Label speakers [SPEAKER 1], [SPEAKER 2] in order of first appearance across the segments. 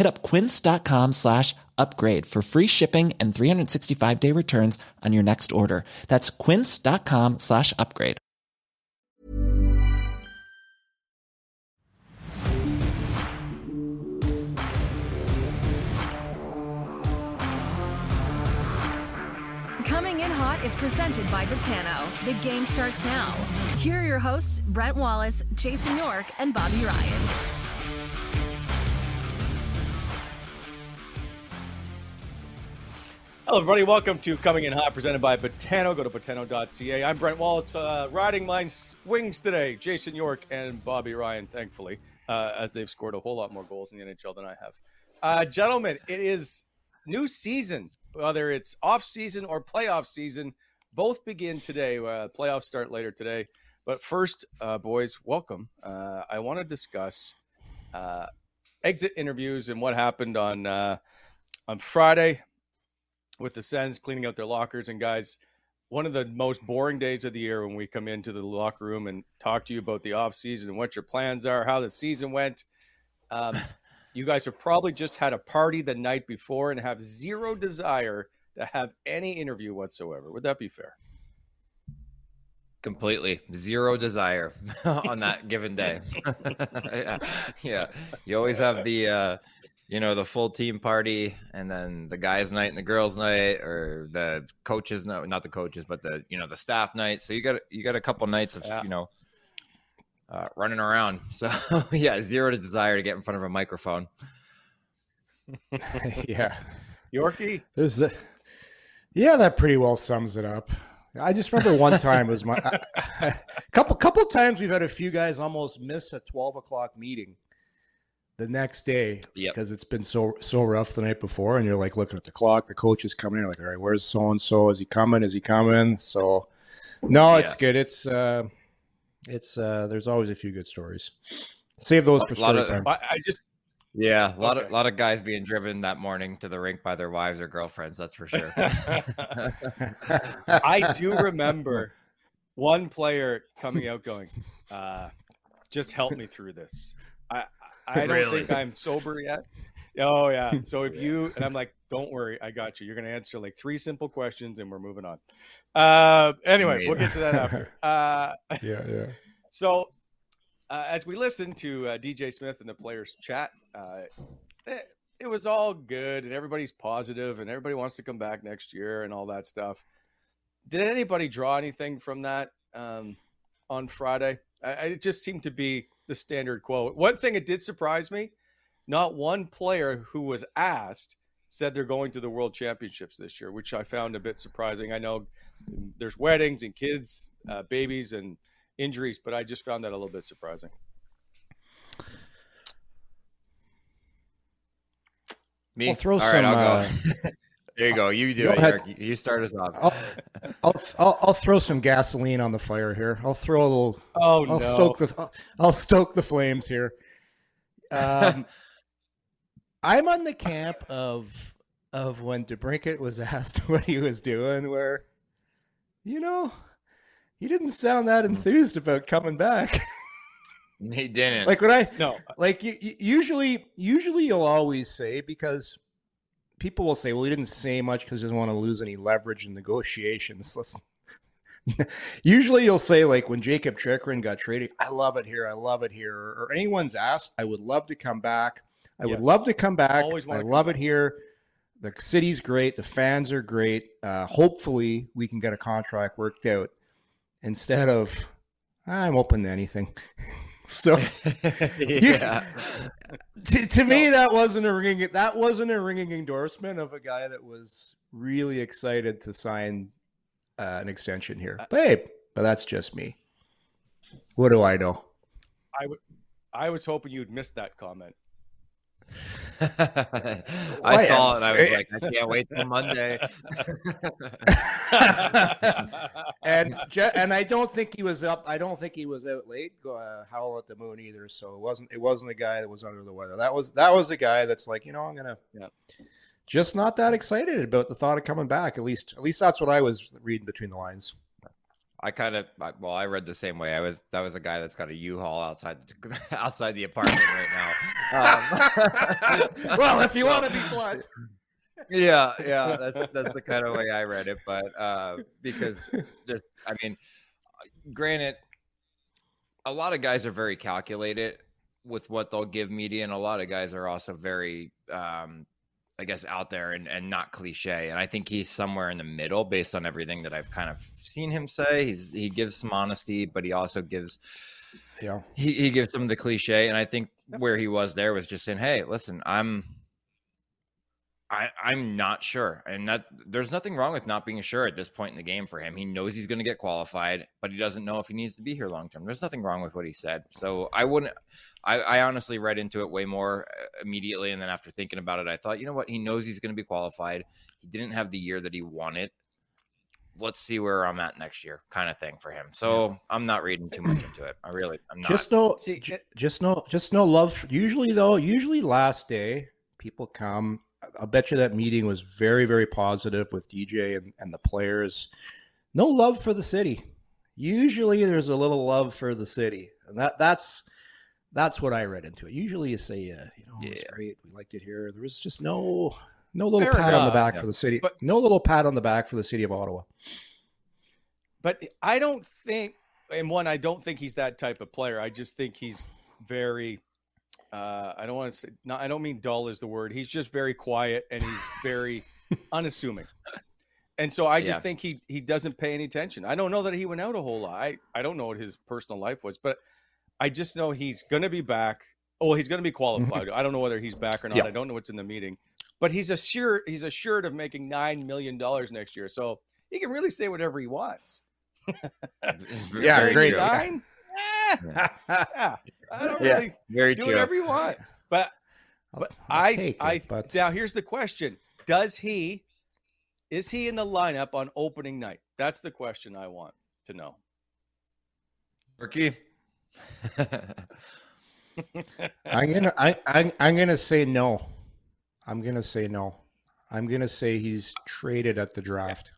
[SPEAKER 1] Hit up quince.com slash upgrade for free shipping and 365 day returns on your next order. That's quince.com slash upgrade.
[SPEAKER 2] Coming in Hot is presented by Botano. The game starts now. Here are your hosts, Brent Wallace, Jason York, and Bobby Ryan.
[SPEAKER 3] Hello, everybody. Welcome to Coming in Hot, presented by Botano. Go to botano.ca. I'm Brent Wallace, uh, riding my wings today. Jason York and Bobby Ryan, thankfully, uh, as they've scored a whole lot more goals in the NHL than I have. Uh, gentlemen, it is new season, whether it's off season or playoff season. Both begin today. Uh, playoffs start later today. But first, uh, boys, welcome. Uh, I want to discuss uh, exit interviews and what happened on on Friday with the Sens cleaning out their lockers. And guys, one of the most boring days of the year when we come into the locker room and talk to you about the off season and what your plans are, how the season went. Um, you guys have probably just had a party the night before and have zero desire to have any interview whatsoever. Would that be fair?
[SPEAKER 4] Completely zero desire on that given day. yeah. yeah, you always have the uh, you know the full team party, and then the guys' night and the girls' night, or the coaches' no, not the coaches, but the you know the staff night. So you got you got a couple nights of
[SPEAKER 3] Yeah.
[SPEAKER 4] you know uh, running around. So yeah, zero desire to get in front of a microphone.
[SPEAKER 5] yeah,
[SPEAKER 3] Yorkie?
[SPEAKER 5] there's a, yeah, that pretty well sums it up. I just remember one time it was my a couple couple times we've had a few guys almost miss a twelve o'clock meeting the next day
[SPEAKER 4] Yep.
[SPEAKER 5] because it's been so so rough the night before, and you're like looking at the clock, the coach is coming in, you're like, all right, where's so and so? Is he coming? Is he coming? So, no, it's
[SPEAKER 4] Yeah.
[SPEAKER 5] good. It's uh, it's uh, there's always a few good stories. Save those for
[SPEAKER 4] A lot
[SPEAKER 5] story
[SPEAKER 4] of-
[SPEAKER 5] time.
[SPEAKER 3] I, I just
[SPEAKER 4] Yeah, a lot
[SPEAKER 3] Okay.
[SPEAKER 4] of lot of guys being driven that morning to the rink by their wives or girlfriends. That's for sure.
[SPEAKER 3] I do remember one player coming out going, uh, "Just help me through this." I I don't
[SPEAKER 4] Really?
[SPEAKER 3] think I'm sober yet. Oh yeah. So if you and I'm like, "Don't worry, I got you. You're going to answer like three simple questions, and we're moving on." Uh, anyway, we'll get to that after. Uh,
[SPEAKER 5] yeah, yeah.
[SPEAKER 3] so, uh, as we listened to uh, DJ Smith and the players chat, uh, it, it was all good and everybody's positive and everybody wants to come back next year and all that stuff. Did anybody draw anything from that um, on Friday? I, I, it just seemed to be the standard quote. One thing it did surprise me: not one player who was asked said they're going to the World Championships this year, which I found a bit surprising. I know there's weddings and kids, uh, babies, and injuries, but I just found that a little bit surprising.
[SPEAKER 4] Me.
[SPEAKER 5] We'll throw
[SPEAKER 4] All right,
[SPEAKER 5] some,
[SPEAKER 4] I'll
[SPEAKER 5] uh,
[SPEAKER 4] go. there you go. You do
[SPEAKER 5] go
[SPEAKER 4] it.
[SPEAKER 5] ahead.
[SPEAKER 4] York. You start us off.
[SPEAKER 5] I'll, I'll, I'll I'll throw some gasoline on the fire here. I'll throw a little.
[SPEAKER 3] Oh
[SPEAKER 5] I'll
[SPEAKER 3] no!
[SPEAKER 5] stoke the I'll, I'll stoke the flames here. Um, I'm on the camp of of when DeBrincat was asked what he was doing, where you know he didn't sound that enthused about coming back.
[SPEAKER 4] he didn't.
[SPEAKER 5] like when I
[SPEAKER 3] no,
[SPEAKER 5] like you, you- usually usually you'll always say because people will say well he didn't say much because he doesn't want to lose any leverage in negotiations. Listen, usually you'll say like when Jakob Chychrun got traded i love it here i love it here or, anyone's asked i would love to come back. I would love to come back.
[SPEAKER 3] Always
[SPEAKER 5] i love it
[SPEAKER 3] back.
[SPEAKER 5] here. The city's great. The fans are great. Uh, hopefully we can get a contract worked out instead of i'm open to anything so
[SPEAKER 4] yeah.
[SPEAKER 5] to, to me that wasn't a ringing that wasn't a ringing endorsement of a guy that was really excited to sign uh, an extension here but hey but that's just me what do i know
[SPEAKER 3] I. I was hoping you'd missed that comment.
[SPEAKER 4] I
[SPEAKER 5] I
[SPEAKER 4] saw it. and I was like, I can't wait till Monday.
[SPEAKER 5] and Je- and i don't think he was up i don't think he was out late uh, howl at the moon either so it wasn't it wasn't a guy that was under the weather that was that was the guy that's like you know i'm gonna
[SPEAKER 3] Yeah.
[SPEAKER 5] just not that excited about the thought of coming back at least at least that's what i was reading between the lines
[SPEAKER 4] I kind of well, I read the same way. I was that was a guy that's got a U-Haul outside outside the apartment right now. Um,
[SPEAKER 5] well if you want to be blunt
[SPEAKER 4] yeah, yeah, that's that's the kind of way I read it. But uh, because just, I mean, granted, a lot of guys are very calculated with what they'll give media, and a lot of guys are also very, um, I guess, out there and, and not cliche. And I think he's somewhere in the middle based on everything that I've kind of seen him say. He's he gives some honesty, but he also gives
[SPEAKER 5] yeah
[SPEAKER 4] he, he gives some of the cliche and i think where he was there was just saying hey listen i'm I, I'm not sure, and that's there's nothing wrong with not being sure at this point in the game for him. He knows he's going to get qualified, but he doesn't know if he needs to be here long term. There's nothing wrong with what he said. So I wouldn't. I, I honestly read into it way more uh, immediately, and then after thinking about it, I thought, you know what? He knows he's going to be qualified. He didn't have the year that he wanted. Let's see where I'm at next year, kind of thing for him. So I'm not reading too much into it. I really, I'm not.
[SPEAKER 5] just no
[SPEAKER 3] See,
[SPEAKER 5] j- just no just no love usually though usually last day people come i'll bet you that meeting was very very positive with dj and, and the players no love for the city usually there's a little love for the city and that that's that's what i read into it usually you say uh, you know it's
[SPEAKER 4] Yeah.
[SPEAKER 5] great we liked it here there was just no no little
[SPEAKER 3] Fair
[SPEAKER 5] pat on the back
[SPEAKER 4] Yeah.
[SPEAKER 5] for the city
[SPEAKER 3] But-
[SPEAKER 5] no little pat on the back for the city of ottawa
[SPEAKER 3] But I don't think, and one, I don't think he's that type of player. I just think he's very. Uh, I don't want to say. No, I don't mean dull is the word. He's just very quiet and he's very unassuming. And so I just
[SPEAKER 4] Yeah.
[SPEAKER 3] think he he doesn't pay any attention. I don't know that he went out a whole lot. I, I don't know what his personal life was, but I just know he's going to be back. Oh, he's going to be qualified. I don't know whether he's back or not.
[SPEAKER 5] Yeah.
[SPEAKER 3] I don't know what's in the meeting, but he's assured he's assured of making nine million dollars next year. So he can really say whatever he wants.
[SPEAKER 5] Yeah,
[SPEAKER 4] very
[SPEAKER 5] great.
[SPEAKER 4] true.
[SPEAKER 3] Nine? Yeah, I don't
[SPEAKER 4] Yeah.
[SPEAKER 3] really
[SPEAKER 4] Very
[SPEAKER 3] do
[SPEAKER 4] true.
[SPEAKER 3] whatever you want. But but
[SPEAKER 5] I'll
[SPEAKER 3] I
[SPEAKER 5] take it,
[SPEAKER 3] I
[SPEAKER 5] but-
[SPEAKER 3] now here's the question: Does he is he in the lineup on opening night? That's the question I want to know.
[SPEAKER 4] Rookie.
[SPEAKER 5] I'm gonna I, I I'm gonna say no. I'm gonna say no. I'm gonna say he's traded at the draft.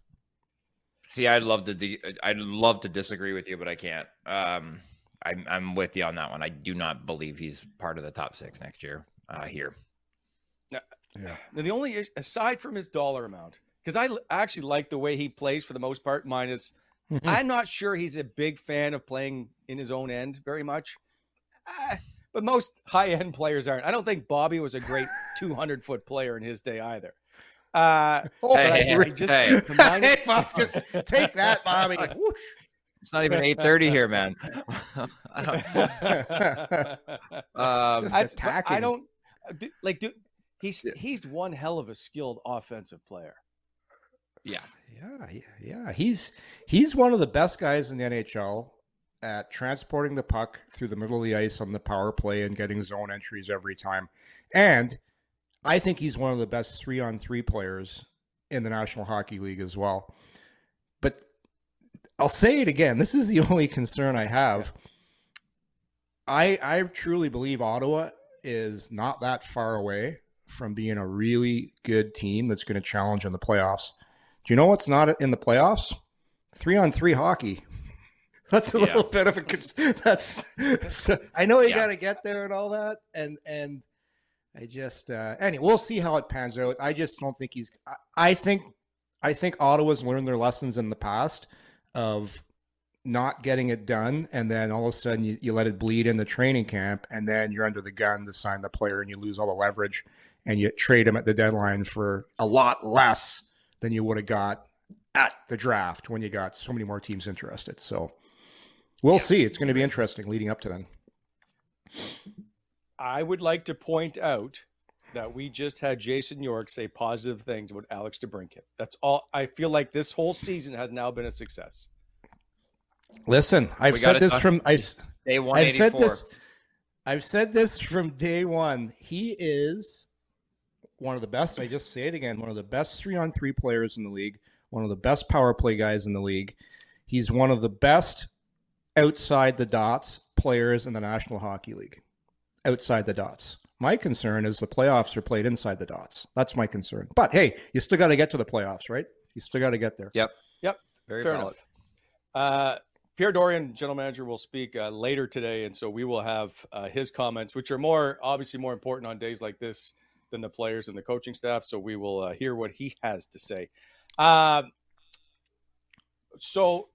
[SPEAKER 4] See, I'd love to. De- I'd love to disagree with you, but I can't. Um, I'm I'm with you on that one. I do not believe he's part of the top six next year. Uh, here,
[SPEAKER 5] Yeah.
[SPEAKER 3] Now, the only aside from his dollar amount, because I actually like the way he plays for the most part. Minus, I'm not sure he's a big fan of playing in his own end very much. Ah, but most high end players aren't. I don't think Bobby was a great 200 foot player in his day either. Uh,
[SPEAKER 5] Oh,
[SPEAKER 4] Hey,
[SPEAKER 5] I
[SPEAKER 4] hey,
[SPEAKER 5] agree.
[SPEAKER 3] just
[SPEAKER 4] hey.
[SPEAKER 5] Hey, Bob, just take that, Bobby. Whoosh.
[SPEAKER 4] It's not even eight thirty here, man. I don't, um,
[SPEAKER 3] I. I don't uh, like. Do, he's he's one hell of a skilled offensive player.
[SPEAKER 4] yeah,
[SPEAKER 5] Yeah, yeah, yeah. He's he's one of the best guys in the NHL, at transporting the puck through the middle of the ice on the power play and getting zone entries every time. And I think he's one of the best three on three players in the National Hockey League as well. I'll say it again. This is the only concern I have. I I truly believe Ottawa is not that far away from being a really good team that's going to challenge in the playoffs. Do you know what's not in the playoffs? Three on three hockey. That's a
[SPEAKER 4] Yeah.
[SPEAKER 5] little bit of a that's. so- I know you
[SPEAKER 4] Yeah.
[SPEAKER 5] got to get there and all that, and and I just uh, anyway, we'll see how it pans out. I just don't think he's. I, I think I think Ottawa's learned their lessons in the past of not getting it done, and then all of a sudden you, you let it bleed in the training camp, and then you're under the gun to sign the player, and you lose all the leverage, and you trade him at the deadline for a lot less than you would have got at the draft when you got so many more teams interested. So we'll see. It's going to be interesting leading up to then.
[SPEAKER 3] I would like to point out that we just had Jason York say positive things about Alex DeBrincat. That's all. I feel like this whole season has now been a success.
[SPEAKER 5] Listen, I've said this
[SPEAKER 4] done.
[SPEAKER 5] from I've,
[SPEAKER 4] Day
[SPEAKER 5] I've said this. I've said this from day one. He is one of the best. I just say it again. One of the best three on three players in the league. One of the best power play guys in the league. He's one of the best outside the dots players in the National Hockey League. Outside the dots. My concern is the playoffs are played inside the dots. That's my concern. But hey, you still got to get to the playoffs, right? You still got to get there.
[SPEAKER 4] Yep.
[SPEAKER 3] Yep.
[SPEAKER 4] Very
[SPEAKER 3] Fair
[SPEAKER 4] valid.
[SPEAKER 3] enough. Uh, Pierre Dorion, general manager, will speak uh, later today, and so we will have uh, his comments, which are more obviously more important on days like this than the players and the coaching staff. So we will uh, hear what he has to say. Uh, so,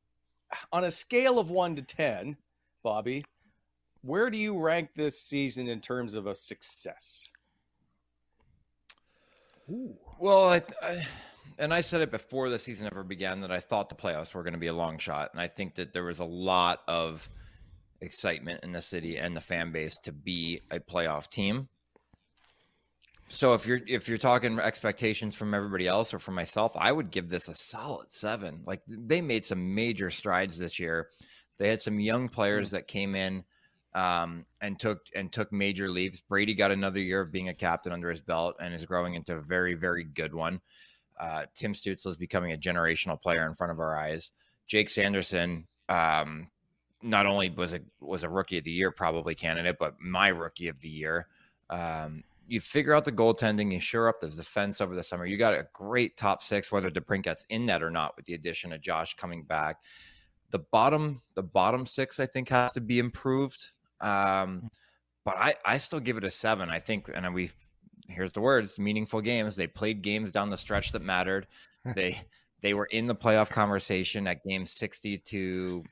[SPEAKER 3] on a scale of one to ten, Bobby, where do you rank this season in terms of a success?
[SPEAKER 4] Well, I, I, and I said it before the season ever began that I thought the playoffs were going to be a long shot, and I think that there was a lot of excitement in the city and the fan base to be a playoff team. So if you're if you're talking expectations from everybody else or from myself, I would give this a solid seven. Like they made some major strides this year. They had some young players hmm. that came in um, and took and took major leaps. Brady got another year of being a captain under his belt and is growing into a very very good one. Uh, Tim Stützle is becoming a generational player in front of our eyes. Jake Sanderson um, not only was a was a rookie of the year probably candidate, but my rookie of the year. Um, you figure out the goaltending, you shore up the defense over the summer. You got a great top six, whether DeBrink gets in that or not, with the addition of Josh coming back. The bottom, the bottom six, I think, has to be improved. Um, but I, I still give it a seven. I think, and we, here's the words: meaningful games. They played games down the stretch that mattered. they, they were in the playoff conversation at game sixty to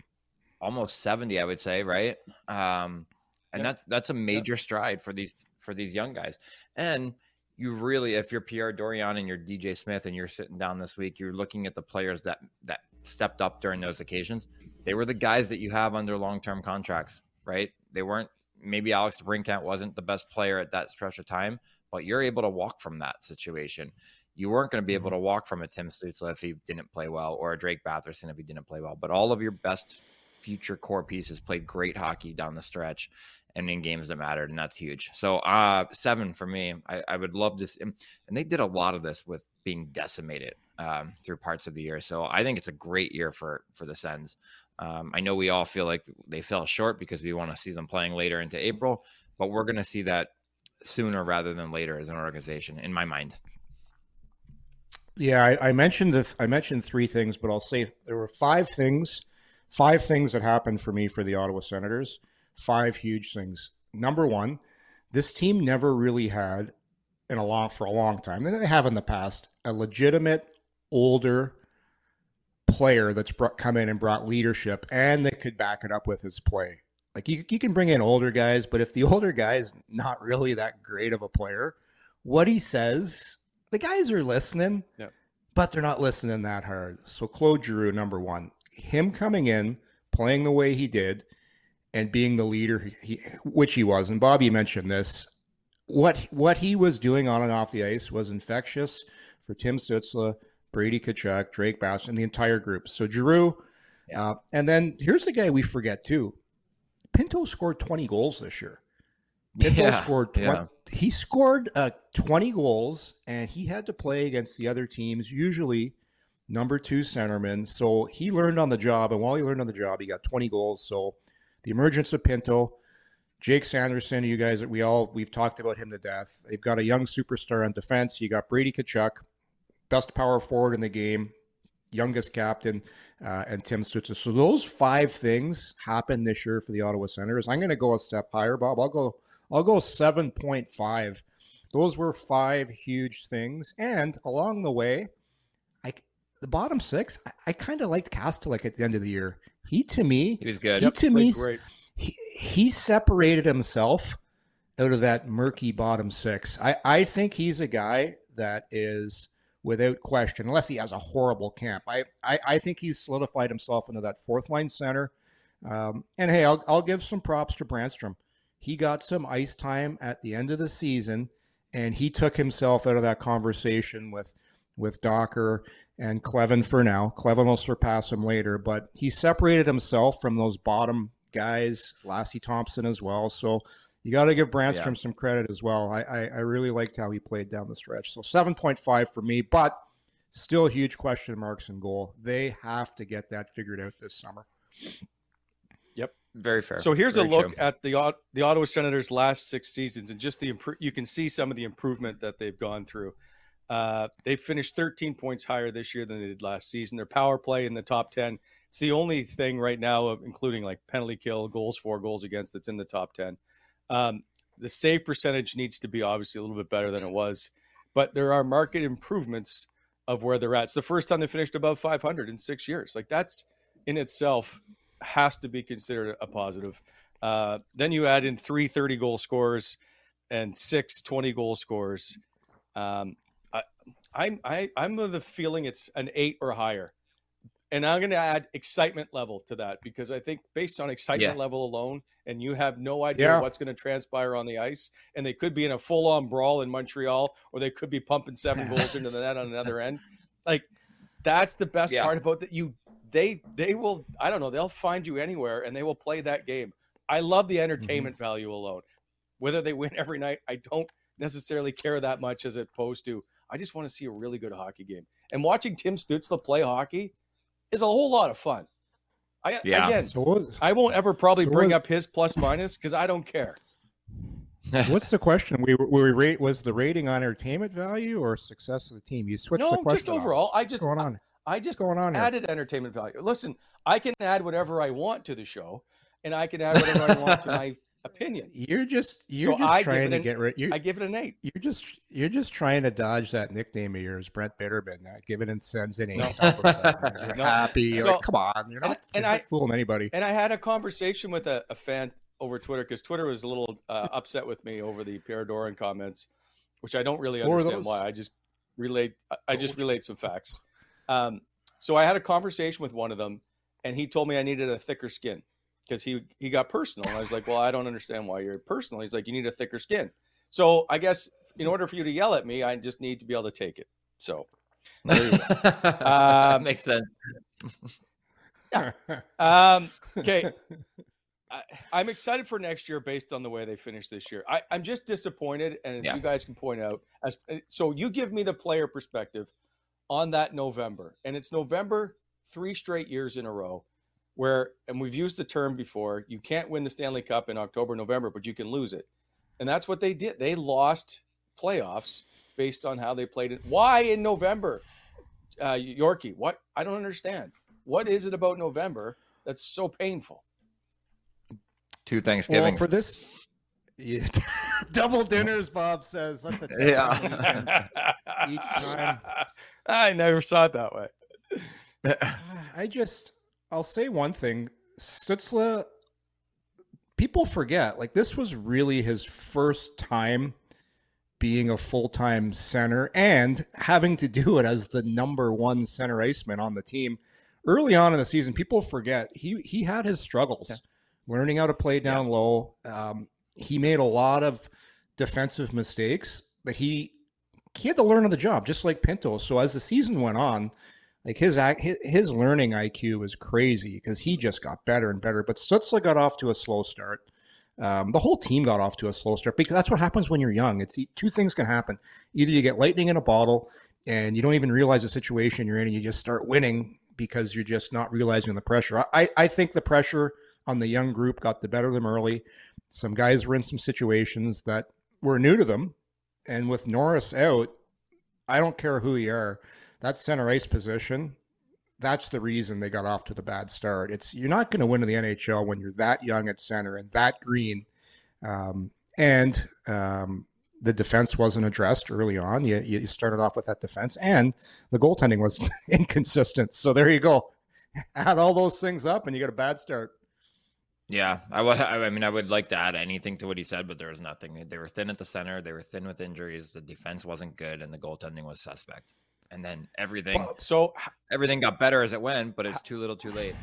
[SPEAKER 4] almost seventy, I would say, right? Um, and
[SPEAKER 3] Yep.
[SPEAKER 4] that's that's a major stride for these for these young guys. And you really, if you're Pierre Dorion and you're DJ Smith and you're sitting down this week, you're looking at the players that that stepped up during those occasions. They were the guys that you have under long term contracts, right? They weren't maybe Alex Brinkat wasn't the best player at that stretch of time, but you're able to walk from that situation. You weren't going to be able to walk from a Tim Stützle if he didn't play well, or a Drake Batherson if he didn't play well. But all of your best future core pieces played great hockey down the stretch and in games that mattered, and that's huge. So, uh, seven for me. I, I would love this, and they did a lot of this with being decimated um, through parts of the year. So, I think it's a great year for for the Sens. Um, I know we all feel like they fell short because we want to see them playing later into April, but we're going to see that sooner rather than later as an organization, in my mind.
[SPEAKER 5] Yeah, I, I mentioned the I mentioned three things, but I'll say there were five things, five things that happened for me for the Ottawa Senators. Five huge things. Number one, this team never really had in a long for a long time. and They have in the past a legitimate older player that's brought, come in and brought leadership, and that could back it up with his play. Like you, you can bring in older guys, but if the older guy is not really that great of a player, what he says, the guys are listening,
[SPEAKER 3] Yeah.
[SPEAKER 5] but they're not listening that hard. So Claude Giroux, number one, him coming in, playing the way he did, and being the leader, he, which he was. And Bobby mentioned this. What what he was doing on and off the ice was infectious for Tim Stützle, Brady Tkachuk, Drake Bass, and the entire group. So Giroux, Uh, and then here's the guy we forget too. Pinto scored 20 goals this year. Pinto
[SPEAKER 4] Yeah,
[SPEAKER 5] scored 20,
[SPEAKER 4] yeah.
[SPEAKER 5] he scored uh, 20 goals and he had to play against the other teams, usually number two centerman. So he learned on the job. And while he learned on the job, he got 20 goals. So the emergence of Pinto, Jake Sanderson, you guys, we all, we've talked about him to death. They've got a young superstar on defense. You got Brady Tkachuk, best power forward in the game, youngest captain, uh, and Tim Stützle. So those five things happened this year for the Ottawa Senators. I'm going to go a step higher, Bob. I'll go. I'll go seven point five. Those were five huge things, and along the way, I the bottom six. I, I kind of liked Kastelic at the end of the year. He to me,
[SPEAKER 4] He was good.
[SPEAKER 5] he to me,
[SPEAKER 3] great.
[SPEAKER 5] he, he separated himself out of that murky bottom six. I, I think he's a guy that is without question, unless he has a horrible camp. I, I, I think he's solidified himself into that fourth line center. Um, and hey, I'll, I'll give some props to Brannstrom. He got some ice time at the end of the season, and he took himself out of that conversation with with Docker and Kleven for now. Kleven will surpass him later, but he separated himself from those bottom guys, Lassi Thomson as well. So you got to give Brannstrom some credit as well. I, I, I really liked how he played down the stretch. So 7.5 for me, but still huge question marks in goal. They have to get that figured out this summer.
[SPEAKER 4] Yep, very fair.
[SPEAKER 3] So here's
[SPEAKER 4] Very
[SPEAKER 3] a look
[SPEAKER 4] true.
[SPEAKER 3] at the the Ottawa Senators' last six seasons, and just the impro- you can see some of the improvement that they've gone through. Uh, they finished 13 points higher this year than they did last season. Their power play in the top 10. It's the only thing right now, including like penalty kill, goals for, goals against, that's in the top 10. Um, the save percentage needs to be obviously a little bit better than it was, but there are market improvements of where they're at. It's the first time they finished above 500 in six years. Like that's in itself has to be considered a positive. Uh, then you add in three 30 goal scores and six 20 goal scores. Um, I, I'm I, I'm of the feeling it's an eight or higher, and I'm going to add excitement level to that because I think based on excitement
[SPEAKER 4] Yeah.
[SPEAKER 3] level alone, and you have no idea
[SPEAKER 5] Yeah.
[SPEAKER 3] what's going to transpire on the ice, and they could be in a full on brawl in Montreal, or they could be pumping seven goals into the net on another end. Like that's the best
[SPEAKER 4] Yeah.
[SPEAKER 3] part about that. You they they will I don't know they'll find you anywhere and they will play that game. I love the mm-hmm. entertainment value alone. Whether they win every night, I don't necessarily care that much as opposed to I just want to see a really good hockey game. And watching Tim Stützle play hockey is a whole lot of fun. I
[SPEAKER 4] Yeah.
[SPEAKER 3] again,
[SPEAKER 5] So what,
[SPEAKER 3] I won't ever probably
[SPEAKER 5] So
[SPEAKER 3] bring
[SPEAKER 5] what-
[SPEAKER 3] up his plus minus because I don't care.
[SPEAKER 5] what's the question? We we rate was the rating on entertainment value or success of the team? You switched the
[SPEAKER 3] No, just
[SPEAKER 5] on us.
[SPEAKER 3] overall. I
[SPEAKER 5] What's
[SPEAKER 3] just
[SPEAKER 5] going on.
[SPEAKER 3] I just
[SPEAKER 5] going on here?
[SPEAKER 3] added entertainment value. Listen, I can add whatever I want to the show, and I can add whatever I want to my opinion.
[SPEAKER 5] You're just you're
[SPEAKER 3] So
[SPEAKER 5] just
[SPEAKER 3] I
[SPEAKER 5] trying to
[SPEAKER 3] an-
[SPEAKER 5] get rid.
[SPEAKER 3] I give it an eight.
[SPEAKER 5] you're just you're just trying to dodge that nickname of yours, Brent Bitterman. That given and sends an eight.
[SPEAKER 3] No.
[SPEAKER 5] all of a sudden. You're
[SPEAKER 3] No.
[SPEAKER 5] happy. You're
[SPEAKER 3] So-
[SPEAKER 5] like, come on, you're not,
[SPEAKER 3] and
[SPEAKER 5] you're not
[SPEAKER 3] I-
[SPEAKER 5] fooling anybody.
[SPEAKER 3] And I had a conversation with a, a fan over Twitter because Twitter was a little uh, upset with me over the Pierre Dorion comments, which I don't really understand why. I just relate. I- I just relate some facts. Um, so I had a conversation with one of them, and he told me I needed a thicker skin because he he got personal. And I was like, well, I don't understand why you're personal. He's like, you need a thicker skin. So I guess in order for you to yell at me, I just need to be able to take it. So there you go. Um,
[SPEAKER 4] Makes sense.
[SPEAKER 3] Um, okay. I, I'm excited for next year based on the way they finished this year. I, I'm just disappointed, and as
[SPEAKER 4] Yeah.
[SPEAKER 3] you guys can point out, as so you give me the player perspective on that November, and it's November three straight years in a row where, and we've used the term before, you can't win the Stanley Cup in October, November, but you can lose it, and that's what they did. They lost playoffs based on how they played it. Why in November, uh, Yorkie? What I don't understand. What is it about November that's so painful?
[SPEAKER 4] Two
[SPEAKER 5] well, for this, yeah, double dinners. Bob says that's a
[SPEAKER 4] Yeah.
[SPEAKER 5] Each time.
[SPEAKER 3] I never saw it that way.
[SPEAKER 5] I just, I'll say one thing. Stützle, people forget, like, this was really his first time being a full time center and having to do it as the number one center iceman on the team. Early on in the season, people forget he, he had his struggles learning how to play down low. Um, he made a lot of defensive mistakes that he he had to learn on the job, just like Pinto. So as the season went on, like his his learning IQ was crazy because he just got better and better. But Stützle got off to a slow start. Um, the whole team got off to a slow start because that's what happens when you're young. It's two things can happen: either you get lightning in a bottle and you don't even realize the situation you're in, and you just start winning because you're just not realizing the pressure. I, I think the pressure on the young group got the better of them early. Some guys were in some situations that were new to them, and with Norris out, I don't care who you are, that center ice position that's the reason they got off to the bad start. It's you're not going to win in the NHL when you're that young at center and that green, um, and um, the defense wasn't addressed early on. You, you started off with that defense, and the goaltending was inconsistent. So there you go. Add all those things up, and you get a bad start.
[SPEAKER 4] Yeah, I, w- I mean, I would like to add anything to what he said, but there was nothing. They were thin at the center. They were thin with injuries. The defense wasn't good, and the goaltending was suspect and then everything
[SPEAKER 3] so
[SPEAKER 4] everything got better as it went but it's too little too late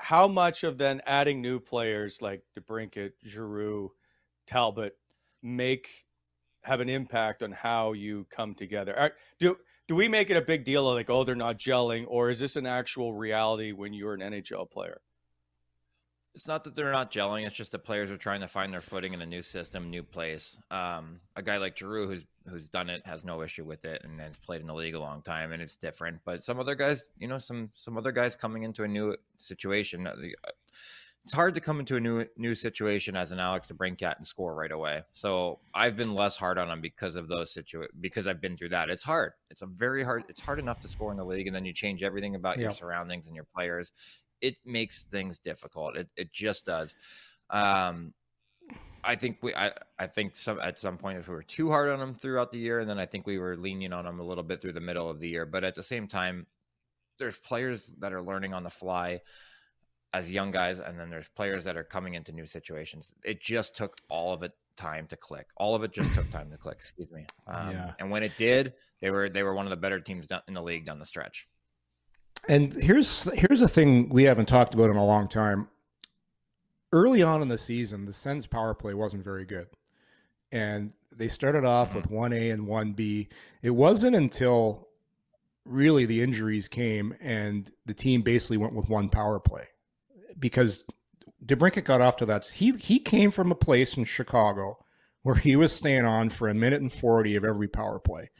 [SPEAKER 3] how much of then adding new players like DeBrincat, Giroux, Talbot make have an impact on how you come together? do do we make it a big deal of like, oh, they're not gelling, or is this an actual reality when you're an NHL player?
[SPEAKER 4] It's not that they're not gelling; it's just the players are trying to find their footing in a new system, new place. Um, a guy like Giroux, who's who's done it has no issue with it and has played in the league a long time and it's different but some other guys you know some some other guys coming into a new situation uh, uh, it's hard to come into a new new situation as an Alex to bring cat and score right away. So I've been less hard on him because of those situations because I've been through that. It's hard. It's a very hard. It's hard enough to score in the league, and then you change everything about yeah. your surroundings and your players. It makes things difficult. It it just does. Um, I think we, I, I think some at some point if we were too hard on him throughout the year, and then I think we were lenient on him a little bit through the middle of the year. But at the same time, there's players that are learning on the fly as young guys, and then there's players that are coming into new situations. It just took all of it time to click. All of it just took time to click. Excuse me. Um, yeah. And when it did, they were they were one of the better teams in the league down the stretch.
[SPEAKER 5] And here's here's a thing we haven't talked about in a long time early on in the season, the Sens power play wasn't very good. And they started off with 1A mm-hmm. and 1B. It wasn't until really the injuries came and the team basically went with one power play because DeBrincat got off to that. He he came from a place in Chicago where he was staying on for a minute and 40 of every power play.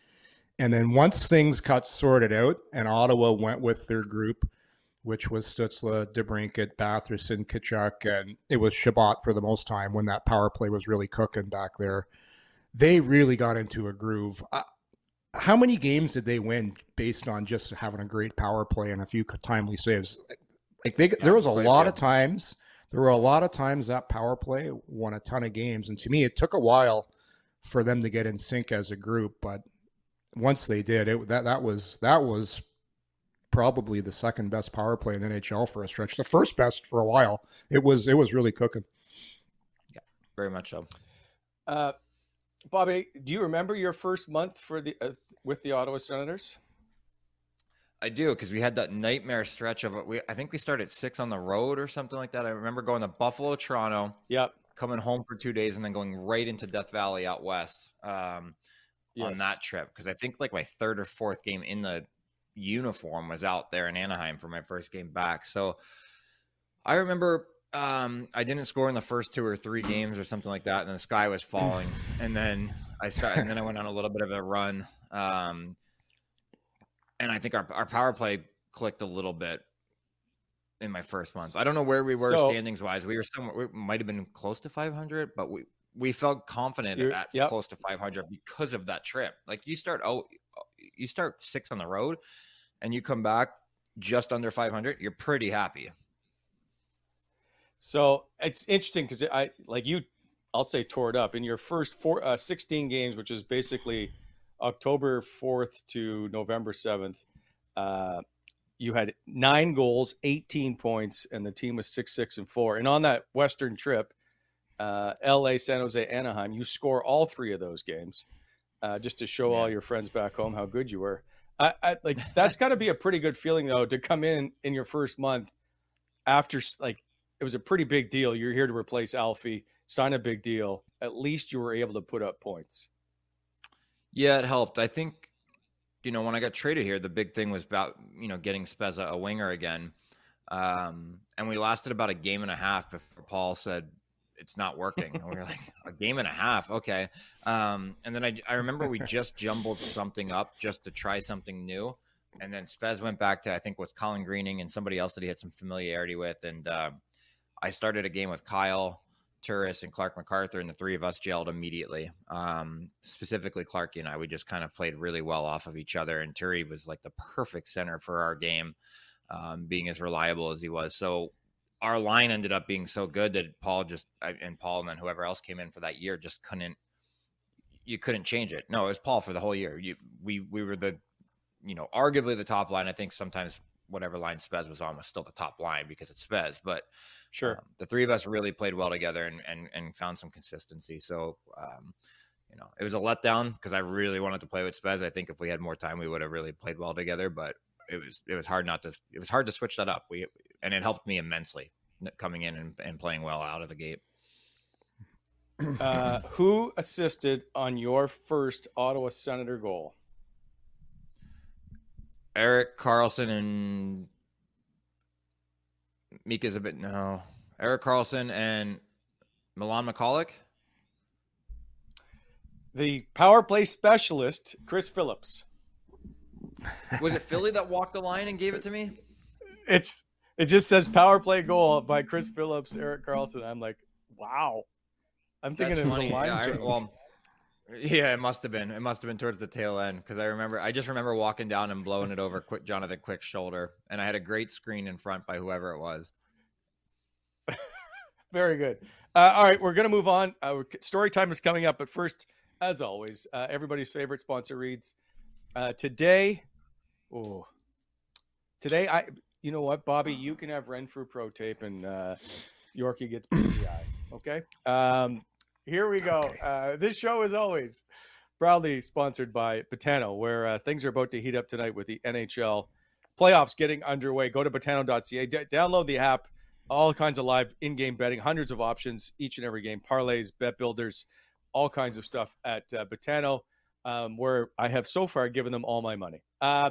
[SPEAKER 5] And then once things got sorted out and Ottawa went with their group – which was Stützle, DeBrincat, Batherson, Tkachuk, and it was Chabot for the most time when that power play was really cooking back there. They really got into a groove. Uh, how many games did they win based on just having a great power play and a few timely saves? Like they, yeah, there was a lot of times. There were a lot of times that power play won a ton of games, and to me, it took a while for them to get in sync as a group. But once they did, it that that was that was probably the second best power play in the NHL for a stretch. The first best for a while. It was it was really cooking.
[SPEAKER 4] Yeah, very much so.
[SPEAKER 3] Uh, Bobby, do you remember your first month for the uh, with the Ottawa Senators?
[SPEAKER 4] I do because we had that nightmare stretch of it. We I think we started six on the road or something like that. I remember going to Buffalo, Toronto.
[SPEAKER 3] Yep.
[SPEAKER 4] Coming home for two days and then going right into Death Valley out west um, yes. on that trip because I think like my third or fourth game in the uniform was out there in Anaheim for my first game back. So I remember um, I didn't score in the first two or three games or something like that, and the sky was falling. And then I started, and then I went on a little bit of a run. Um, and I think our our power play clicked a little bit in my first month. I don't know where we were so, standings wise. We were somewhere. We might have been close to 500, but we we felt confident at yep. close to 500 because of that trip. Like you start oh, you start six on the road, and you come back just under 500, you're pretty happy.
[SPEAKER 3] So it's interesting because I like you, I'll say tore it up in your first four, uh, 16 games, which is basically October 4th to November 7th. Uh, you had nine goals, 18 points, and the team was six, six, and four. And on that Western trip, uh, LA, San Jose, Anaheim, you score all three of those games uh, just to show yeah. all your friends back home how good you were. I, I like that's got to be a pretty good feeling though to come in in your first month after like it was a pretty big deal. You're here to replace Alfie, sign a big deal. At least you were able to put up points.
[SPEAKER 4] Yeah, it helped. I think you know, when I got traded here, the big thing was about you know getting Spezza a winger again, um, and we lasted about a game and a half before Paul said it's not working. And we were like, a game and a half, okay. Um, and then I I remember we just jumbled something up just to try something new, and then Spez went back to I think with Colin Greening and somebody else that he had some familiarity with, and uh, I started a game with Kyle. Turris and Clark MacArthur, and the three of us gelled immediately. Um, specifically, Clarky and I, we just kind of played really well off of each other. And Turi was like the perfect center for our game, um, being as reliable as he was. So our line ended up being so good that Paul just and Paul and then whoever else came in for that year just couldn't. You couldn't change it. No, it was Paul for the whole year. You, we we were the, you know, arguably the top line. I think sometimes whatever line Spez was on was still the top line because it's Spez, but
[SPEAKER 3] Sure.
[SPEAKER 4] um, the three of us really played well together and and, and found some consistency. So, um, you know, it was a letdown because I really wanted to play with Spez. I think if we had more time, we would have really played well together. But it was it was hard not to it was hard to switch that up. We and it helped me immensely coming in and, and playing well out of the gate.
[SPEAKER 3] Uh, who assisted on your first Ottawa Senator goal?
[SPEAKER 4] Erik Karlsson and Mika's a bit no. Erik Karlsson and Milan Michalek.
[SPEAKER 3] The power play specialist, Chris Phillips.
[SPEAKER 4] Was it Philly that walked the line and gave it to me?
[SPEAKER 3] It's it just says power play goal by Chris Phillips, Erik Karlsson. I'm like, wow. I'm thinking
[SPEAKER 4] That's
[SPEAKER 3] it was
[SPEAKER 4] funny.
[SPEAKER 3] a line
[SPEAKER 4] yeah, I- well, yeah, it must have been. It must have been towards the tail end because I remember. I just remember walking down and blowing it over quick Jonathan Quick's shoulder, and I had a great screen in front by whoever it was.
[SPEAKER 3] Very good. Uh, all right, we're going to move on. Uh, story time is coming up, but first, as always, uh, everybody's favorite sponsor reads. Uh, today, oh, today I, you know what, Bobby, you can have Renfrew Pro Tape, and uh, Yorkie gets PGI. Okay. Um, here we go. Uh, this show is always proudly sponsored by Botano, where uh, things are about to heat up tonight with the NHL playoffs getting underway. Go to botano.ca, D- download the app all kinds of live in-game betting, hundreds of options each and every game, parlays, bet builders, all kinds of stuff at uh, Botano, um, where I have so far given them all my money. Uh,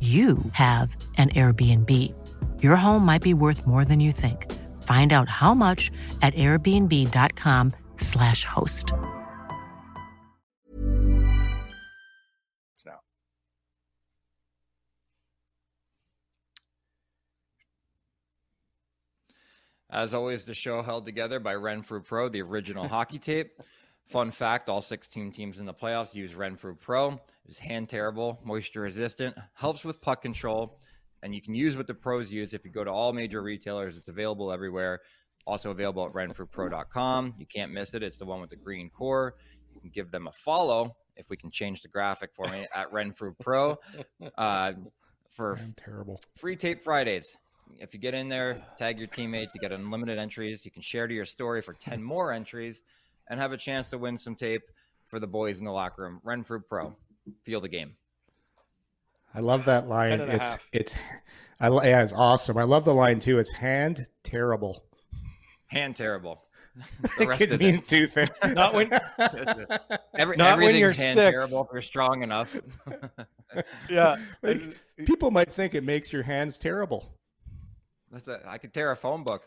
[SPEAKER 6] you have an Airbnb. Your home might be worth more than you think. Find out how much at airbnb.com/slash host.
[SPEAKER 3] now.
[SPEAKER 4] As always, the show held together by Renfrew Pro, the original hockey tape. Fun fact all 16 teams in the playoffs use Renfrew Pro. It's hand terrible, moisture resistant, helps with puck control, and you can use what the pros use if you go to all major retailers. It's available everywhere. Also available at renfrewpro.com. You can't miss it. It's the one with the green core. You can give them a follow if we can change the graphic for me at Renfrew Pro uh, for
[SPEAKER 5] I'm terrible.
[SPEAKER 4] free tape Fridays. If you get in there, tag your teammates, you get unlimited entries. You can share to your story for 10 more entries and have a chance to win some tape for the boys in the locker room. Renfrew Pro. Feel the game.
[SPEAKER 5] I love that line.
[SPEAKER 3] Ten and a
[SPEAKER 5] It's
[SPEAKER 3] half.
[SPEAKER 5] it's I yeah, it's awesome. I love the line too. It's hand terrible.
[SPEAKER 4] Hand terrible. The
[SPEAKER 5] It
[SPEAKER 4] rest
[SPEAKER 5] could
[SPEAKER 4] is
[SPEAKER 5] mean
[SPEAKER 4] it.
[SPEAKER 5] two things.
[SPEAKER 3] Not when,
[SPEAKER 4] Every,
[SPEAKER 3] Not when
[SPEAKER 4] everything's
[SPEAKER 3] you're
[SPEAKER 4] hand
[SPEAKER 3] six.
[SPEAKER 4] terrible if you're strong enough.
[SPEAKER 3] yeah.
[SPEAKER 5] Like, people might think it makes your hands terrible.
[SPEAKER 4] That's a, I could tear a phone book.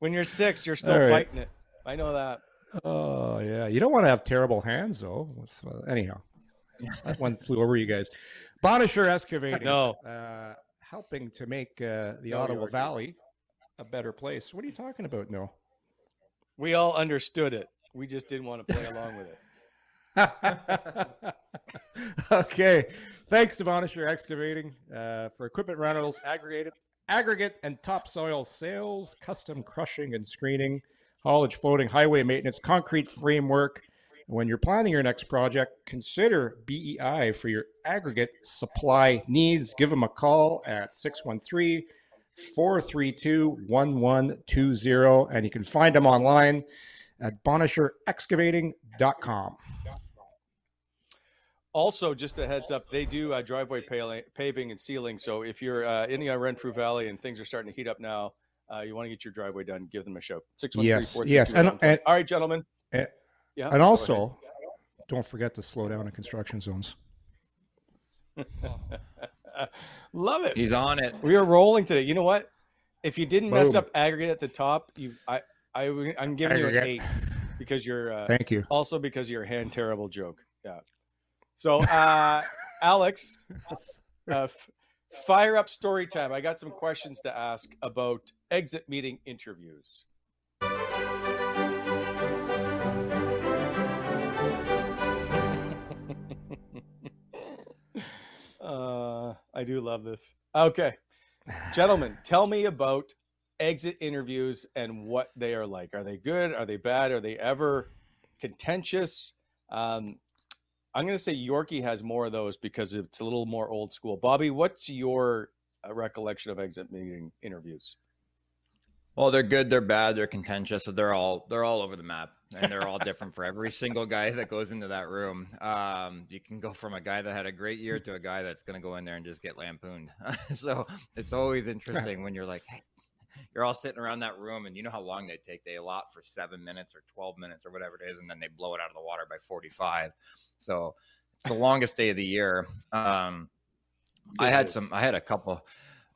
[SPEAKER 3] When you're six, you're still
[SPEAKER 5] All right.
[SPEAKER 3] biting it. I know that.
[SPEAKER 5] Oh yeah, you don't want to have terrible hands though. Uh, anyhow, that one flew over you guys. Bonnechere Excavating,
[SPEAKER 3] No.
[SPEAKER 5] uh, helping to make uh, the
[SPEAKER 3] No,
[SPEAKER 5] Ottawa Valley a better place. What are you talking about? No.
[SPEAKER 3] We all understood it. We just didn't want to play along with it.
[SPEAKER 5] okay. Thanks to Bonnechere Excavating uh, for equipment rentals, aggregated, aggregate and topsoil sales, custom crushing and screening, haulage, floating, highway maintenance, concrete framework. When you're planning your next project, consider BEI for your aggregate supply needs. Give them a call at 613 432 1120, and you can find them online at bonnechereexcavating.com.
[SPEAKER 3] Also, just a heads up, they do uh, driveway paving, paving and sealing. So if you're uh, in the Renfrew Valley and things are starting to heat up now, uh, you want to get your driveway done, give them a shout. Six one three
[SPEAKER 5] Yes,
[SPEAKER 3] four.
[SPEAKER 5] yes, and- and-
[SPEAKER 3] all right, gentlemen.
[SPEAKER 5] and-
[SPEAKER 3] Yeah,
[SPEAKER 5] And also, don't forget to slow down in construction zones.
[SPEAKER 3] love it.
[SPEAKER 4] He's on it.
[SPEAKER 3] We are rolling today. You know what? If you didn't mess up aggregate at the top, you I I I'm giving you an eight because you're uh,
[SPEAKER 5] Thank you.
[SPEAKER 3] also because of your hand terrible joke. Yeah. So uh Alex, uh, f- fire up story time. I got some questions to ask about exit meeting interviews. uh, I do love this. Okay. Gentlemen, tell me about exit interviews and what they are like. Are they good? Are they bad? Are they ever contentious? Um, I'm going to say Yorkie has more of those because it's a little more old school. Bobby, what's your uh, recollection of exit meeting interviews?
[SPEAKER 4] Well, they're good, they're bad, they're contentious. So they're all they're all over the map, and they're all different for every single guy that goes into that room. Um, you can go from a guy that had a great year to a guy that's going to go in there and just get lampooned. so it's always interesting when you're like, hey, you're all sitting around that room, and you know how long they take. They allot for seven minutes or twelve minutes or whatever it is, and then they blow it out of the water by forty-five. So it's the longest day of the year. Um, I had some. I had a couple.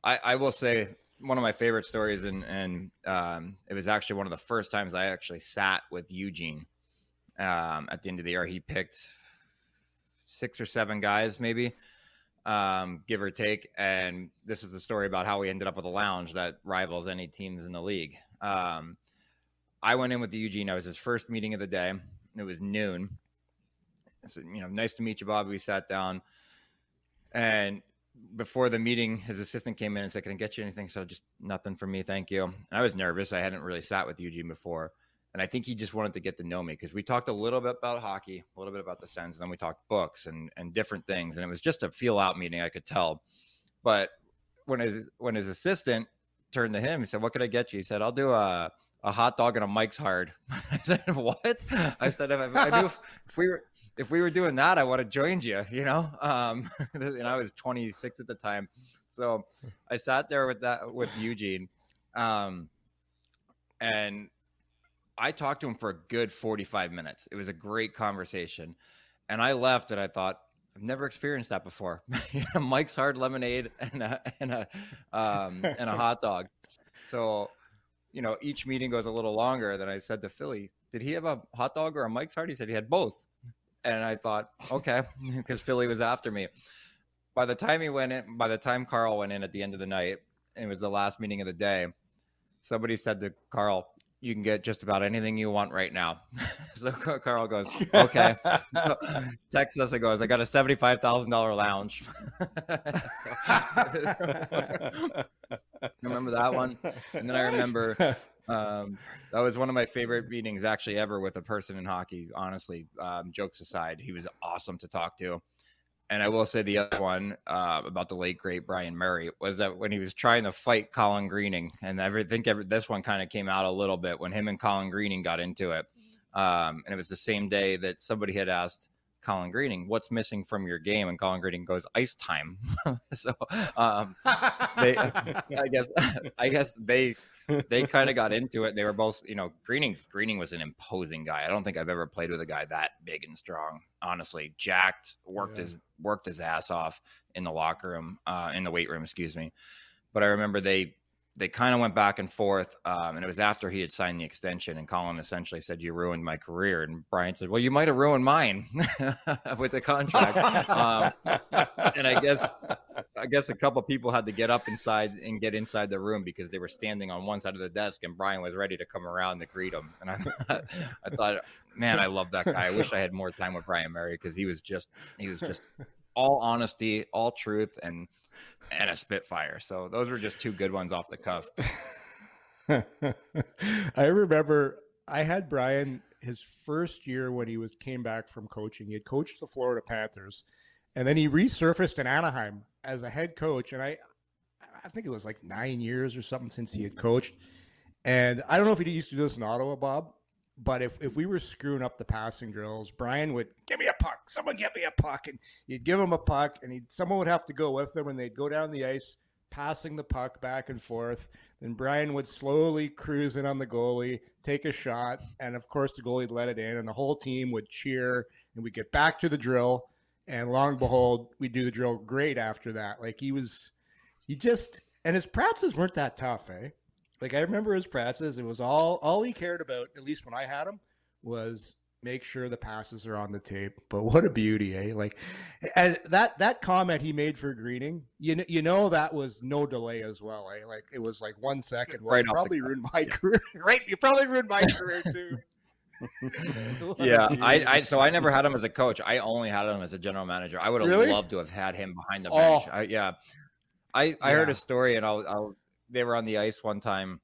[SPEAKER 4] I, I will say one of my favorite stories, and and um, it was actually one of the first times I actually sat with Eugene. Um, at the end of the year, he picked six or seven guys, maybe, um, give or take. And this is the story about how we ended up with a lounge that rivals any teams in the league. Um, I went in with the Eugene. It was his first meeting of the day. It was noon. So, you know, nice to meet you, Bob. We sat down, and before the meeting, his assistant came in and said, "Can I get you anything?" So just nothing for me, thank you. And I was nervous. I hadn't really sat with Eugene before, and I think he just wanted to get to know me because we talked a little bit about hockey, a little bit about the Sens, and then we talked books and and different things. And it was just a feel out meeting. I could tell, but when his when his assistant turned to him, he said, "What could I get you?" He said, "I'll do a." A hot dog and a Mike's hard. I said, "What?" I said, "If I, I knew if, if we were if we were doing that, I would have joined you." You know, um, and I was 26 at the time, so I sat there with that with Eugene, um, and I talked to him for a good 45 minutes. It was a great conversation, and I left and I thought. I've never experienced that before. Mike's hard lemonade and a and a um, and a hot dog. So, you know, each meeting goes a little longer. than I said to Philly, "Did he have a hot dog or a Mike's hard?" He said he had both. And I thought, okay, because Philly was after me. By the time he went in, by the time Carl went in at the end of the night, and it was the last meeting of the day, somebody said to Carl, "You can get just about anything you want right now." so Carl goes, "Okay." Texts us and goes, "I got a seventy-five thousand dollar lounge." I remember that one, and then I remember um, that was one of my favorite meetings actually ever with a person in hockey. Honestly, um, jokes aside, he was awesome to talk to. And I will say the other one uh, about the late great Bryan Murray was that when he was trying to fight Colin Greening, and I think every, this one kind of came out a little bit when him and Colin Greening got into it. Um, and it was the same day that somebody had asked Colin Greening, "What's missing from your game?" And Colin Greening goes, "Ice time." so um, they, I guess, I guess they they kind of got into it. They were both, you know, Greening's Greening was an imposing guy. I don't think I've ever played with a guy that big and strong. Honestly, jacked, worked
[SPEAKER 5] Yeah.
[SPEAKER 4] his worked his ass off in the locker room, uh, in the weight room, excuse me. But I remember they they kind of went back and forth. Um, and it was after he had signed the extension, and Colin essentially said, "You ruined my career." And Bryan said, "Well, you might have ruined mine with the contract." um, and I guess, I guess a couple people had to get up inside and get inside the room because they were standing on one side of the desk, and Bryan was ready to come around to greet him. And I, thought, I thought, man, I love that guy. I wish I had more time with Bryan Murray because he was just, he was just all honesty, all truth, and and a Spitfire. So those were just two good ones off the cuff.
[SPEAKER 5] I remember I had Bryan his first year when he was came back from coaching. He had coached the Florida Panthers, and then he resurfaced in Anaheim as a head coach. And I, I think it was like nine years or something since he had coached. And I don't know if he used to do this in Ottawa, Bob, but if, if we were screwing up the passing drills, Bryan would give me a puck. Someone get me a puck, and you'd give him a puck, and he'd someone would have to go with them, and they'd go down the ice, passing the puck back and forth. Then Bryan would slowly cruise in on the goalie, take a shot, and of course the goalie'd let it in, and the whole team would cheer, and we'd get back to the drill, and long and behold, we'd do the drill great after that. Like he was, he just, and his practices weren't that tough, eh? Like I remember his practices, it was all all he cared about, at least when I had him, was make sure the passes are on the tape. But what a beauty, eh? Like, and that that comment he made for Greening, you know, you know that was no delay as well, eh? Like it was like one second. Well,
[SPEAKER 4] Right
[SPEAKER 5] you
[SPEAKER 4] off
[SPEAKER 5] probably ruined my career. right, you probably ruined my career too.
[SPEAKER 4] Yeah. I, I so I never had him as a coach. I only had him as a general manager. I would have
[SPEAKER 5] Really?
[SPEAKER 4] loved to have had him behind the
[SPEAKER 5] Oh.
[SPEAKER 4] bench. I, yeah, I I heard a story, and I'll, I'll they were on the ice one time,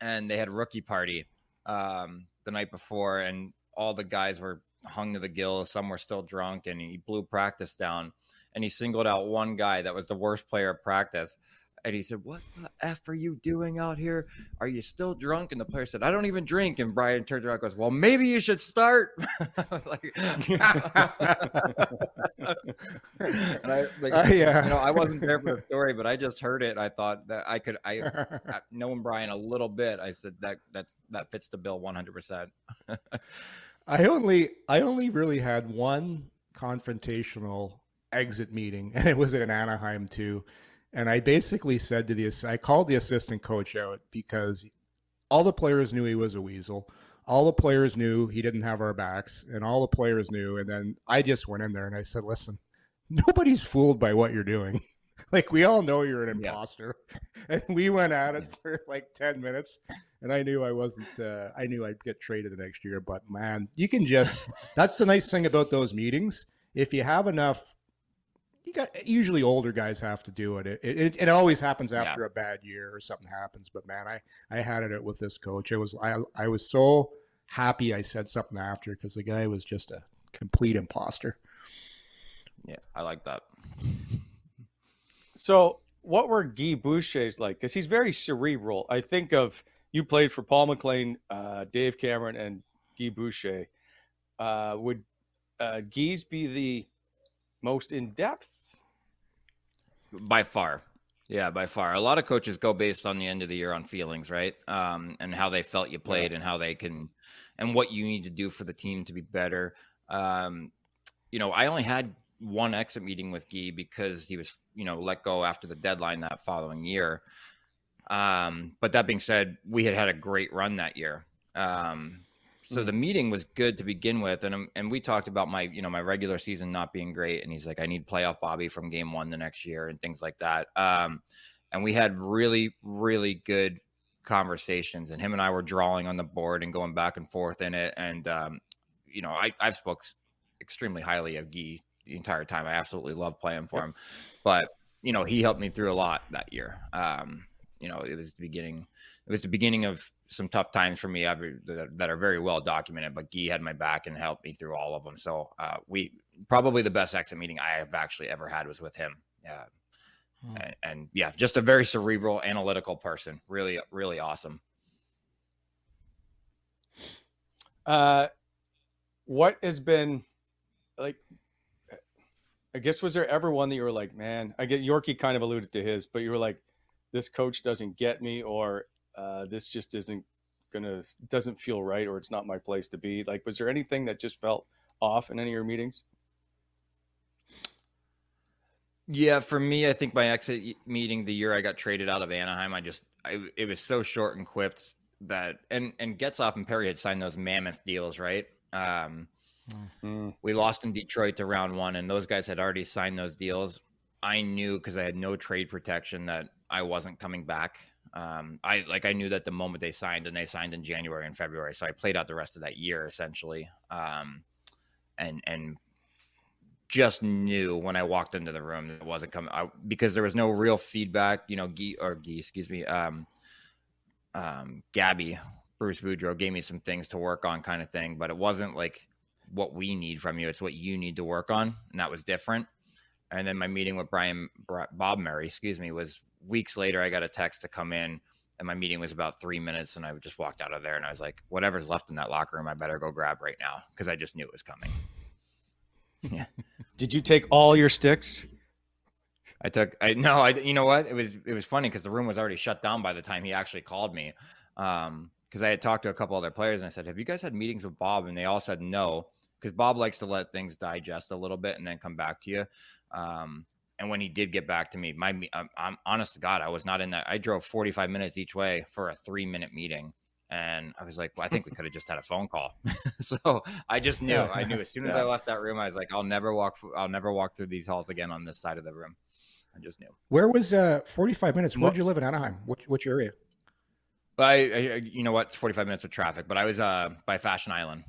[SPEAKER 4] and they had a rookie party um, the night before, and all the guys were hung to the gills. Some were still drunk, and he blew practice down, and he singled out one guy that was the worst player at practice. And he said, "What the f are you doing out here? Are you still drunk?" And the player said, "I don't even drink." And Bryan turned around, and goes, "Well, maybe you should start." like, and I, like,
[SPEAKER 5] Uh, yeah.
[SPEAKER 4] you know, I wasn't there for the story, but I just heard it. I thought that I could, I, I knowing Bryan a little bit, I said that that's that fits the bill one hundred percent.
[SPEAKER 5] I only I only really had one confrontational exit meeting, and it was in Anaheim too. And I basically said to the I called the assistant coach out because all the players knew he was a weasel. All the players knew he didn't have our backs, and all the players knew. And then I just went in there and I said, "Listen, nobody's fooled by what you're doing. like we all know you're an
[SPEAKER 4] Yeah.
[SPEAKER 5] imposter." And we went at it for like ten minutes, and I knew I wasn't. Uh, I knew I'd get traded the next year. But man, you can just. that's the nice thing about those meetings. If you have enough, got usually older guys have to do it. It it, it always happens after a bad year or something happens. But man, I I had it with this coach. It was I I was so happy I said something after because the guy was just a complete imposter.
[SPEAKER 4] Yeah, I like that.
[SPEAKER 3] So, what were Guy Boucher's like? Because he's very cerebral. I think of you played for Paul McLean, uh, Dave Cameron, and Guy Boucher. Uh, would uh, Guy's be the most in depth?
[SPEAKER 4] By far. Yeah by far. A lot of coaches go based on the end of the year on feelings right? Um, and how they felt you played and how they can and what you need to do for the team to be better. Um, you know i only had one exit meeting with Guy because he was you know let go after the deadline that following year. Um, but that being said we had had a great run that year. Um, so the meeting was good to begin with and um, and we talked about my you know my regular season not being great and he's like I need playoff Bobby from game 1 the next year and things like that. Um and we had really really good conversations and him and I were drawing on the board and going back and forth in it and um you know I I've spoke extremely highly of Guy the entire time. I absolutely love playing for him but you know he helped me through a lot that year. Um you know it was the beginning it was the beginning of some tough times for me every, that, that are very well documented but Guy had my back and helped me through all of them so uh, we probably the best exit meeting i have actually ever had was with him yeah and, and yeah just a very cerebral analytical person really really awesome
[SPEAKER 3] Uh, what has been like? I guess was there ever one that you were like, man? I get Yorkie kind of alluded to his, but you were like, this coach doesn't get me, or uh, this just isn't gonna doesn't feel right, or it's not my place to be. Like, was there anything that just felt off in any of your meetings?
[SPEAKER 4] Yeah, for me, I think my exit meeting the year I got traded out of Anaheim, I just I, it was so short and quipped that and and Getzlaf and Perry had signed those mammoth deals, right? Um, mm. We lost in Detroit to round one, and those guys had already signed those deals. I knew because I had no trade protection that I wasn't coming back. Um, I like I knew that the moment they signed, and they signed in January and February, so I played out the rest of that year essentially, um, and and just knew when I walked into the room that wasn't coming because there was no real feedback. You know, Gee or Gee, excuse me, um, um, Gabby Bruce Boudreau gave me some things to work on, kind of thing, but it wasn't like what we need from you. It's what you need to work on, and that was different. And then my meeting with Brian Bob Murray, excuse me, was weeks later. I got a text to come in, and my meeting was about three minutes, and I just walked out of there, and I was like, "Whatever's left in that locker room, I better go grab right now," because I just knew it was coming.
[SPEAKER 3] Yeah. Did you take all your sticks?
[SPEAKER 4] I took I no I you know what it was it was funny because the room was already shut down by the time he actually called me um because I had talked to a couple other players and I said have you guys had meetings with Bob and they all said no because Bob likes to let things digest a little bit and then come back to you um and when he did get back to me my I'm, I'm honest to God I was not in that I drove 45 minutes each way for a three minute meeting and I was like, well, I think we could have just had a phone call. so I just knew. Yeah. I knew as soon as yeah. I left that room, I was like, I'll never walk. I'll never walk through these halls again on this side of the room. I just knew.
[SPEAKER 5] Where was uh 45 minutes? Where'd you live in Anaheim? Which which area?
[SPEAKER 4] I, I you know what? It's 45 minutes with traffic, but I was uh by Fashion Island,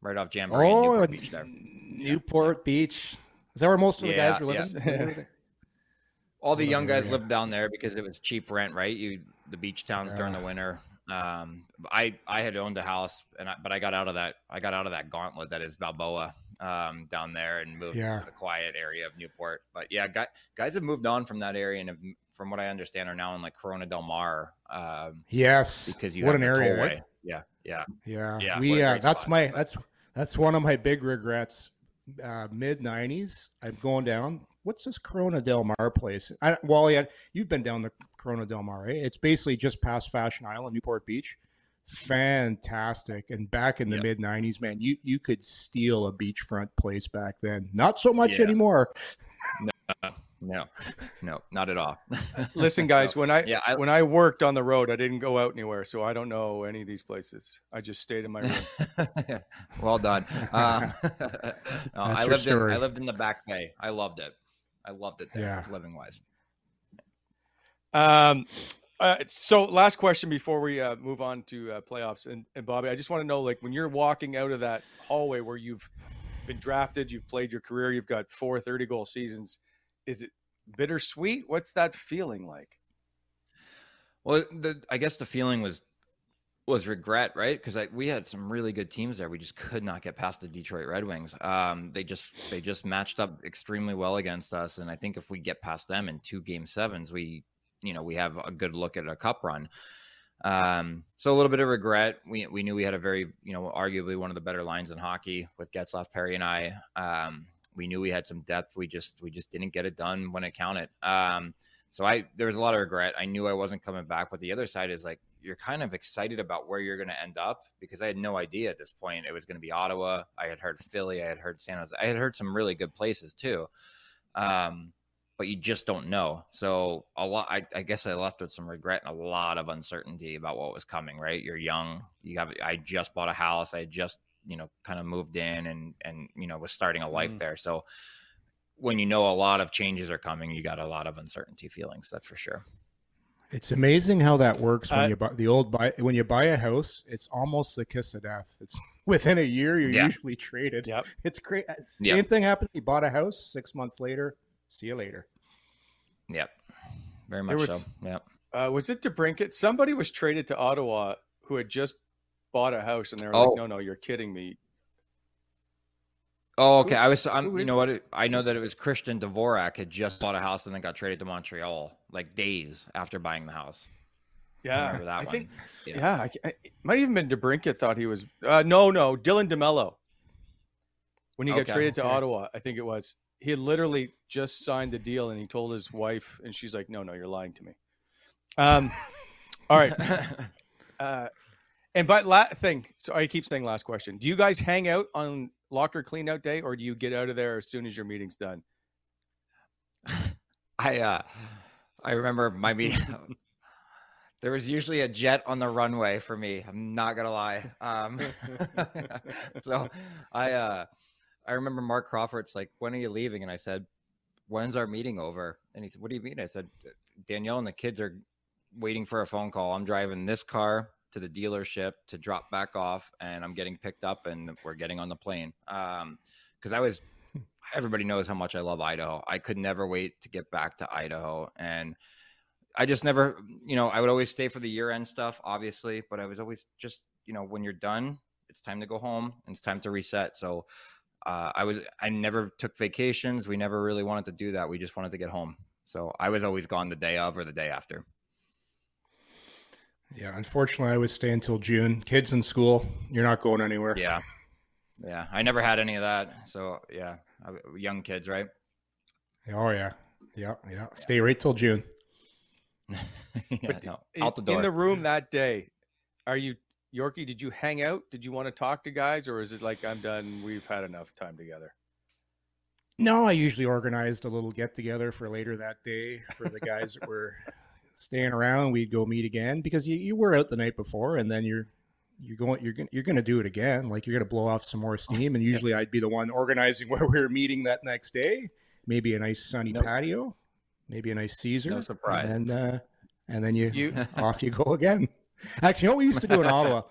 [SPEAKER 4] right off Jamboree oh, Newport Beach there.
[SPEAKER 5] Newport yeah. Beach. Is that where most of the yeah, guys were living?
[SPEAKER 4] Yeah. All the young guys lived down there because it was cheap rent, right? You the beach towns during the winter. Um, I I had owned a house, and I, but I got out of that. I got out of that gauntlet that is Balboa um, down there and moved yeah. into the quiet area of Newport. But yeah, guys, guys have moved on from that area and have, from what I understand are now in like Corona Del Mar.
[SPEAKER 5] Um, yes,
[SPEAKER 4] because you
[SPEAKER 5] what an area. Right?
[SPEAKER 4] Yeah, yeah,
[SPEAKER 5] yeah. yeah we uh, that's spot, my that's that's one of my big regrets. Uh, Mid '90s, I'm going down. What's this Corona Del Mar place? I, Wally, you've been down the Corona Del Mar. Right? It's basically just past Fashion Island, Newport Beach fantastic. And back in the yep. mid '90s, man, you you could steal a beachfront place back then. Not so much yeah. anymore.
[SPEAKER 4] no, no, no, not at all.
[SPEAKER 3] Listen, guys, when I, yeah, I, when I worked on the road, I didn't go out anywhere, so I don't know any of these places. I just stayed in my room.
[SPEAKER 4] well done. Uh, no, I lived story. in I lived in the back bay. I loved it. I loved it there, yeah. living wise.
[SPEAKER 3] Um, uh, so last question before we uh, move on to uh, playoffs and, and Bobby, I just want to know, like, when you're walking out of that hallway where you've been drafted, you've played your career, you've got four 30 goal seasons, is it bittersweet? What's that feeling like?
[SPEAKER 4] Well, the, I guess the feeling was was regret, right? Because we had some really good teams there. We just could not get past the Detroit Red Wings. Um, they just they just matched up extremely well against us, and I think if we get past them in two game sevens, we you know we have a good look at a cup run. Um, so a little bit of regret. We we knew we had a very you know arguably one of the better lines in hockey with Getzlaf, Perry, and I. Um, we knew we had some depth. We just we just didn't get it done when it counted. Um, so I there was a lot of regret. I knew I wasn't coming back, but the other side is like you're kind of excited about where you're going to end up because I had no idea at this point it was going to be Ottawa. I had heard Philly. I had heard San Jose. I had heard some really good places too. Um, but you just don't know. So a lot, I, I, guess I left with some regret and a lot of uncertainty about what was coming. Right, you're young. You have. I just bought a house. I just you know kind of moved in and and you know was starting a life mm. there. So when you know a lot of changes are coming, you got a lot of uncertainty feelings. That's for sure.
[SPEAKER 5] It's amazing how that works when uh, you buy the old buy when you buy a house. It's almost the kiss of death. It's within a year you're yeah. usually traded.
[SPEAKER 3] Yep.
[SPEAKER 5] It's great. Same yep. thing happened. You bought a house six months later See you later.
[SPEAKER 4] Yep. Very much was, so. Yep.
[SPEAKER 3] Uh, was it DeBrincat? Somebody was traded to Ottawa who had just bought a house, and they were oh. like, "No, no, you're kidding me."
[SPEAKER 4] Oh, okay. Who, I was. I'm. You know what? I know that it was Christian Dvorak had just bought a house and then got traded to Montreal like days after buying the house.
[SPEAKER 3] Yeah, I, I think. Yeah, yeah I, I, it might even been DeBrincat thought he was. Uh, no, no, Dylan DeMelo. When he got okay, traded to Ottawa, I think it was he had literally just signed the deal and he told his wife and she's like no no you're lying to me um all right uh and but la- thing so i keep saying last question do you guys hang out on locker cleanout day or do you get out of there as soon as your meeting's done
[SPEAKER 4] i uh i remember my meeting there was usually a jet on the runway for me. I'm not gonna lie. Um, so I uh, I remember Marc Crawford's like, "When are you leaving?" And I said, "When's our meeting over?" And he said, "What do you mean?" I said, "Danielle and the kids are waiting for a phone call. I'm driving this car to the dealership to drop back off, and I'm getting picked up, and we're getting on the plane." Um, because I was everybody knows how much I love Idaho. I could never wait to get back to Idaho. And I just never, you know, I would always stay for the year end stuff, obviously, but I was always just, you know, when you're done, it's time to go home and it's time to reset. So uh, I was, I never took vacations. We never really wanted to do that. We just wanted to get home. So I was always gone the day of or the day after.
[SPEAKER 5] Yeah, unfortunately, I would stay until June. Kids in school, you're not going anywhere.
[SPEAKER 4] Yeah. Yeah. I never had any of that. So, yeah, young kids, right?
[SPEAKER 5] Oh, yeah. Yeah. Yeah. Stay right till June.
[SPEAKER 4] yeah, no, out the door.
[SPEAKER 3] in the room that day, are you Yorkie? Did you hang out? Did you want to talk to guys, or is it like I'm done? We've had enough time together.
[SPEAKER 5] No, I usually organized a little get together for later that day for the guys that were staying around. We'd go meet again because you, you were out the night before, and then you're you're going you're going you're going to do it again. Like you're going to blow off some more steam. And usually I'd be the one organizing where we were meeting that next day. Maybe a nice sunny
[SPEAKER 4] Nope.
[SPEAKER 5] patio, maybe a nice Caesar.
[SPEAKER 4] No surprise.
[SPEAKER 5] And then, uh, and then you,
[SPEAKER 3] You-
[SPEAKER 5] off you go again. Actually, you know what we used to do in Ottawa?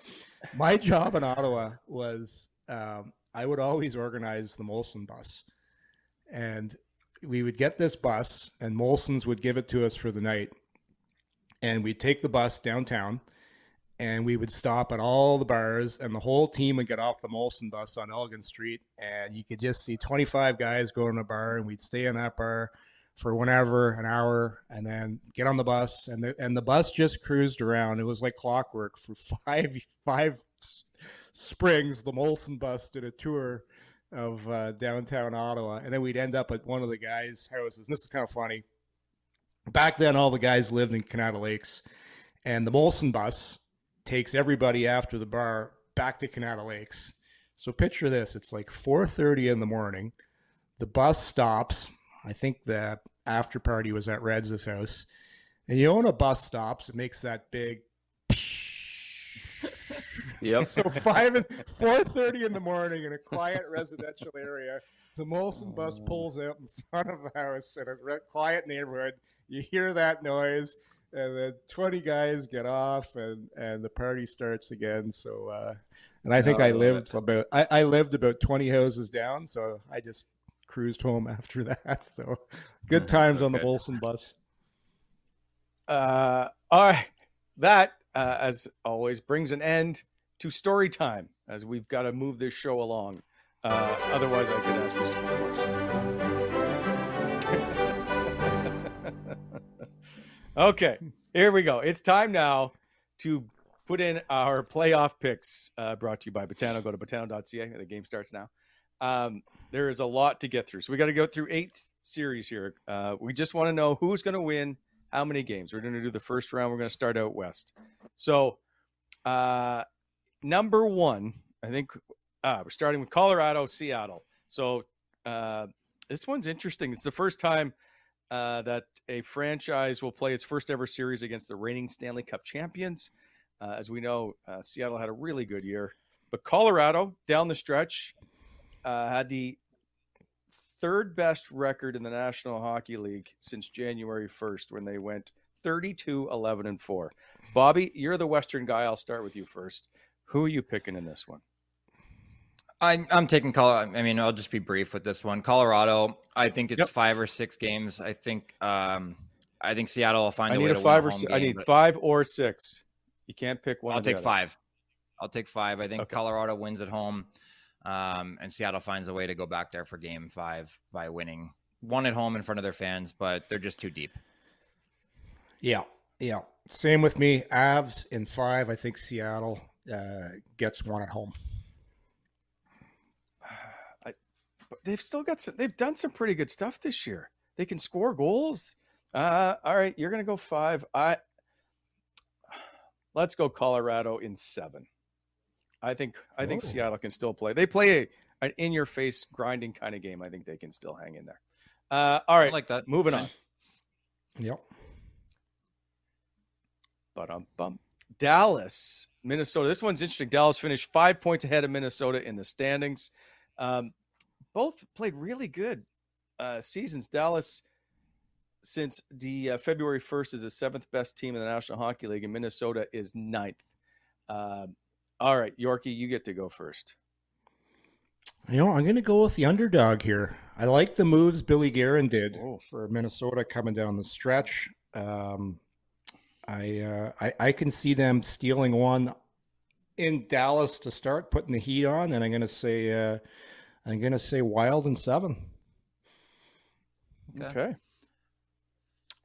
[SPEAKER 5] My job in Ottawa was um, I would always organize the Molson bus, and we would get this bus, and Molson's would give it to us for the night, and we'd take the bus downtown, and we would stop at all the bars, and the whole team would get off the Molson bus on Elgin Street, and you could just see 25 guys going to a bar, and we'd stay in that bar for whenever an hour, and then get on the bus, and the and the bus just cruised around. It was like clockwork for five five springs. The Molson bus did a tour of uh, downtown Ottawa, and then we'd end up at one of the guys' houses. And this is kind of funny. Back then, all the guys lived in Kanata Lakes, and the Molson bus takes everybody after the bar back to Kanata Lakes. So picture this: it's like 4:30 in the morning. The bus stops. I think the after party was at Red's house, and you know when a bus stops, it makes that big.
[SPEAKER 4] Yep.
[SPEAKER 5] So five and four thirty in the morning in a quiet residential area, the Molson bus pulls out in front of house in a quiet neighborhood. You hear that noise, and then twenty guys get off, and and the party starts again. So, uh, and I think
[SPEAKER 4] Oh, I
[SPEAKER 5] I lived about I, I lived about twenty houses down, so I just cruised home after that. So, good times on the
[SPEAKER 4] okay.
[SPEAKER 5] Molson bus.
[SPEAKER 3] Uh, all right. That, uh, as always, brings an end to story time as we've got to move this show along. Uh, otherwise, I could ask you some questions. okay, here we go. It's time now to put in our playoff picks uh, brought to you by Botano. Go to botano.ca. The game starts now. Um, there is a lot to get through. So we got to go through eight series here. Uh, we just want to know who's going to win how many games. We're going to do the first round. We're going to start out west. So, uh, number one, I think uh, we're starting with Colorado, Seattle. So, uh, this one's interesting. It's the first time uh, that a franchise will play its first ever series against the reigning Stanley Cup champions. Uh, as we know, uh, Seattle had a really good year, but Colorado down the stretch uh, had the third best record in the National Hockey League since January 1st when they went 32 11 and 4. Bobby, you're the Western guy. I'll start with you first. Who are you picking in this one?
[SPEAKER 4] I'm I'm taking Colorado. I mean, I'll just be brief with this one. Colorado. I think it's
[SPEAKER 3] Yep.
[SPEAKER 4] five or six games. I think um I think Seattle will find
[SPEAKER 3] I
[SPEAKER 4] a
[SPEAKER 3] need
[SPEAKER 4] way
[SPEAKER 3] a
[SPEAKER 4] to
[SPEAKER 3] five or
[SPEAKER 4] a home
[SPEAKER 3] six. I need five or six. You can't pick one.
[SPEAKER 4] I'll
[SPEAKER 3] or the
[SPEAKER 4] take
[SPEAKER 3] other.
[SPEAKER 4] five. I'll take five. I think
[SPEAKER 3] Okay.
[SPEAKER 4] Colorado wins at home, um, and Seattle finds a way to go back there for Game Five by winning one at home in front of their fans, but they're just too deep.
[SPEAKER 5] Yeah, yeah. Same with me. Avs in five. I think Seattle uh, gets one at home.
[SPEAKER 3] But they've still got some. They've done some pretty good stuff this year. They can score goals. Uh, all right, you're gonna go five. I let's go Colorado in seven. I think I think
[SPEAKER 5] Oh.
[SPEAKER 3] Seattle can still play. They play a, an in your face grinding kind of game. I think they can still hang in there. Uh, all
[SPEAKER 4] I like that.
[SPEAKER 3] moving on.
[SPEAKER 5] Yep.
[SPEAKER 3] But um, bum. Dallas, Minnesota. This one's interesting. Dallas finished five points ahead of Minnesota in the standings. Um, both played really good uh, seasons. Dallas, since the uh, February 1st, is the seventh best team in the National Hockey League, and Minnesota is ninth. Uh, all right, Yorkie, you get to go first.
[SPEAKER 5] You know, I'm going to go with the underdog here. I like the moves Billy Guerin did oh. for Minnesota coming down the stretch. Um, I, uh, I I can see them stealing one in Dallas to start putting the heat on, and I'm going to say uh, I'm going to say Wild and seven.
[SPEAKER 3] Okay. okay.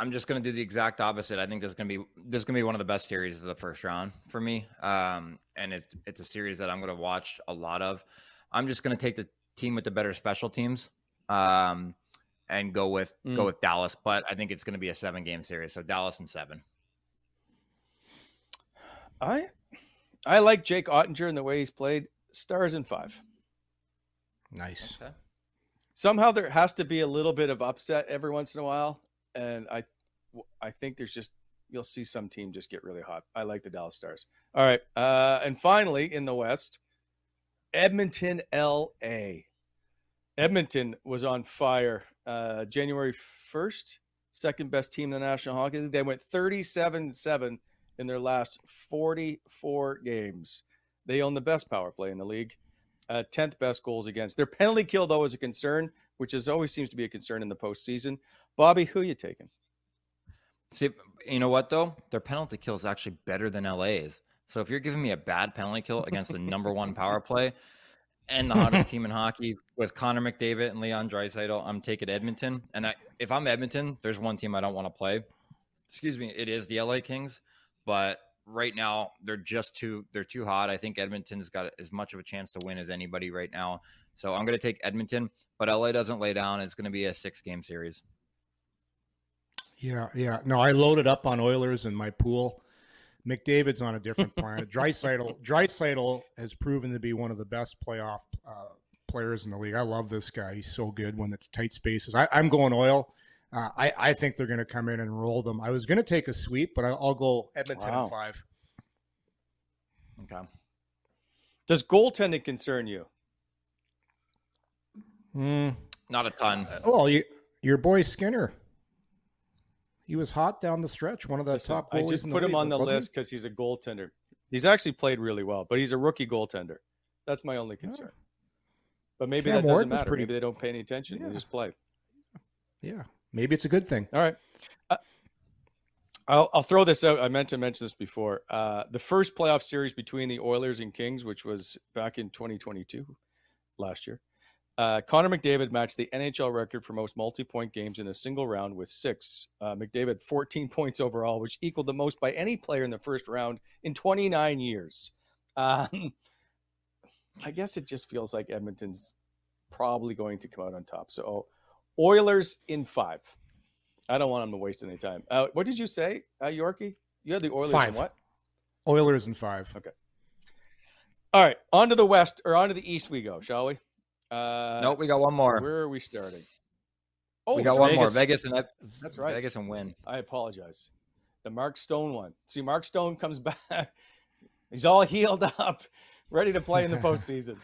[SPEAKER 4] I'm just going to do the exact opposite. I think this is going to be this is going to be one of the best series of the first round for me, um, and it's it's a series that I'm going to watch a lot of. I'm just going to take the team with the better special teams um, and go with mm. go with Dallas. But I think it's going to be a seven game series, so Dallas and seven.
[SPEAKER 3] I I like Jake Oettinger and the way he's played. Stars in five.
[SPEAKER 5] Nice. Okay.
[SPEAKER 3] Somehow there has to be a little bit of upset every once in a while, and I I think there's just you'll see some team just get really hot. I like the Dallas Stars. All right, uh, and finally in the West, Edmonton, LA. Edmonton was on fire uh, January 1st, second best team in the National Hockey League. They went 37 7 in their last 44 games. They own the best power play in the league, uh, 10th best goals against. Their penalty kill, though, is a concern, which is always seems to be a concern in the postseason. Bobby, who are you taking?
[SPEAKER 4] See, you know what, though? Their penalty kill is actually better than LA's. So if you're giving me a bad penalty kill against the number one power play and the hottest team in hockey with Connor McDavid and Leon Draisaitl, I'm taking Edmonton. And I, if I'm Edmonton, there's one team I don't want to play. Excuse me, it is the LA Kings, but right now they're just too they're too hot. I think Edmonton's got as much of a chance to win as anybody right now. So I'm going to take Edmonton, but LA doesn't lay down. It's going to be a six game series.
[SPEAKER 5] Yeah, yeah. No, I loaded up on Oilers in my pool. McDavid's on a different planet. Draisaitl, Draisaitl has proven to be one of the best playoff uh, players in the league. I love this guy. He's so good when it's tight spaces. I, am going oil. Uh, I, I think they're going to come in and roll them. I was going to take a sweep, but I'll, I'll go Edmonton wow. five.
[SPEAKER 3] Okay. Does goaltending concern you?
[SPEAKER 4] Mm. Not a ton.
[SPEAKER 5] Uh, well, you, your boy Skinner. He was hot down the stretch. One of the Listen, top. I
[SPEAKER 3] just put him on the list because he's a goaltender. He's actually played really well, but he's a rookie goaltender. That's my only concern. Yeah. But maybe Cam that doesn't matter. Pretty... Maybe they don't pay any attention. Yeah. They just play.
[SPEAKER 5] Yeah, maybe it's a good thing.
[SPEAKER 3] All right. Uh, I'll, I'll throw this out. I meant to mention this before. Uh, the first playoff series between the Oilers and Kings, which was back in 2022, last year, uh, Connor McDavid matched the NHL record for most multi-point games in a single round with six. Uh, McDavid 14 points overall, which equaled the most by any player in the first round in 29 years. Um, I guess it just feels like Edmonton's probably going to come out on top. So Oilers in five. I don't want them to waste any time. Uh, what did you say, uh, Yorkie? You had the Oilers five. in what?
[SPEAKER 5] Oilers in five.
[SPEAKER 3] Okay. All right, on to the west or on to the east we go, shall we?
[SPEAKER 4] Uh, nope, we got one more.
[SPEAKER 3] Where are we starting?
[SPEAKER 4] Oh, we got one Vegas. more. Vegas and
[SPEAKER 3] that's right.
[SPEAKER 4] Vegas and win.
[SPEAKER 3] I apologize. The Mark Stone one. See, Mark Stone comes back. He's all healed up, ready to play in the postseason.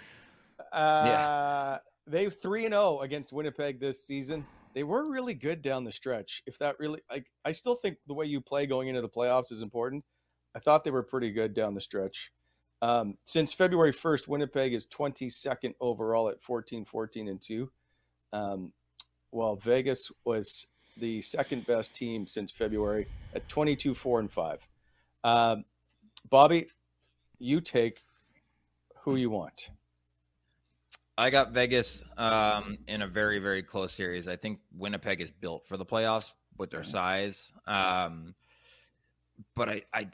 [SPEAKER 3] Uh, yeah. They three and zero oh against Winnipeg this season. They were really good down the stretch. If that really, like, I still think the way you play going into the playoffs is important. I thought they were pretty good down the stretch. Um, since February 1st, Winnipeg is 22nd overall at 14, 14, and 2. Um, while Vegas was the second best team since February at 22, 4, and 5. Um, Bobby, you take who you want.
[SPEAKER 4] I got Vegas um, in a very, very close series. I think Winnipeg is built for the playoffs with their size. Um, but I, I,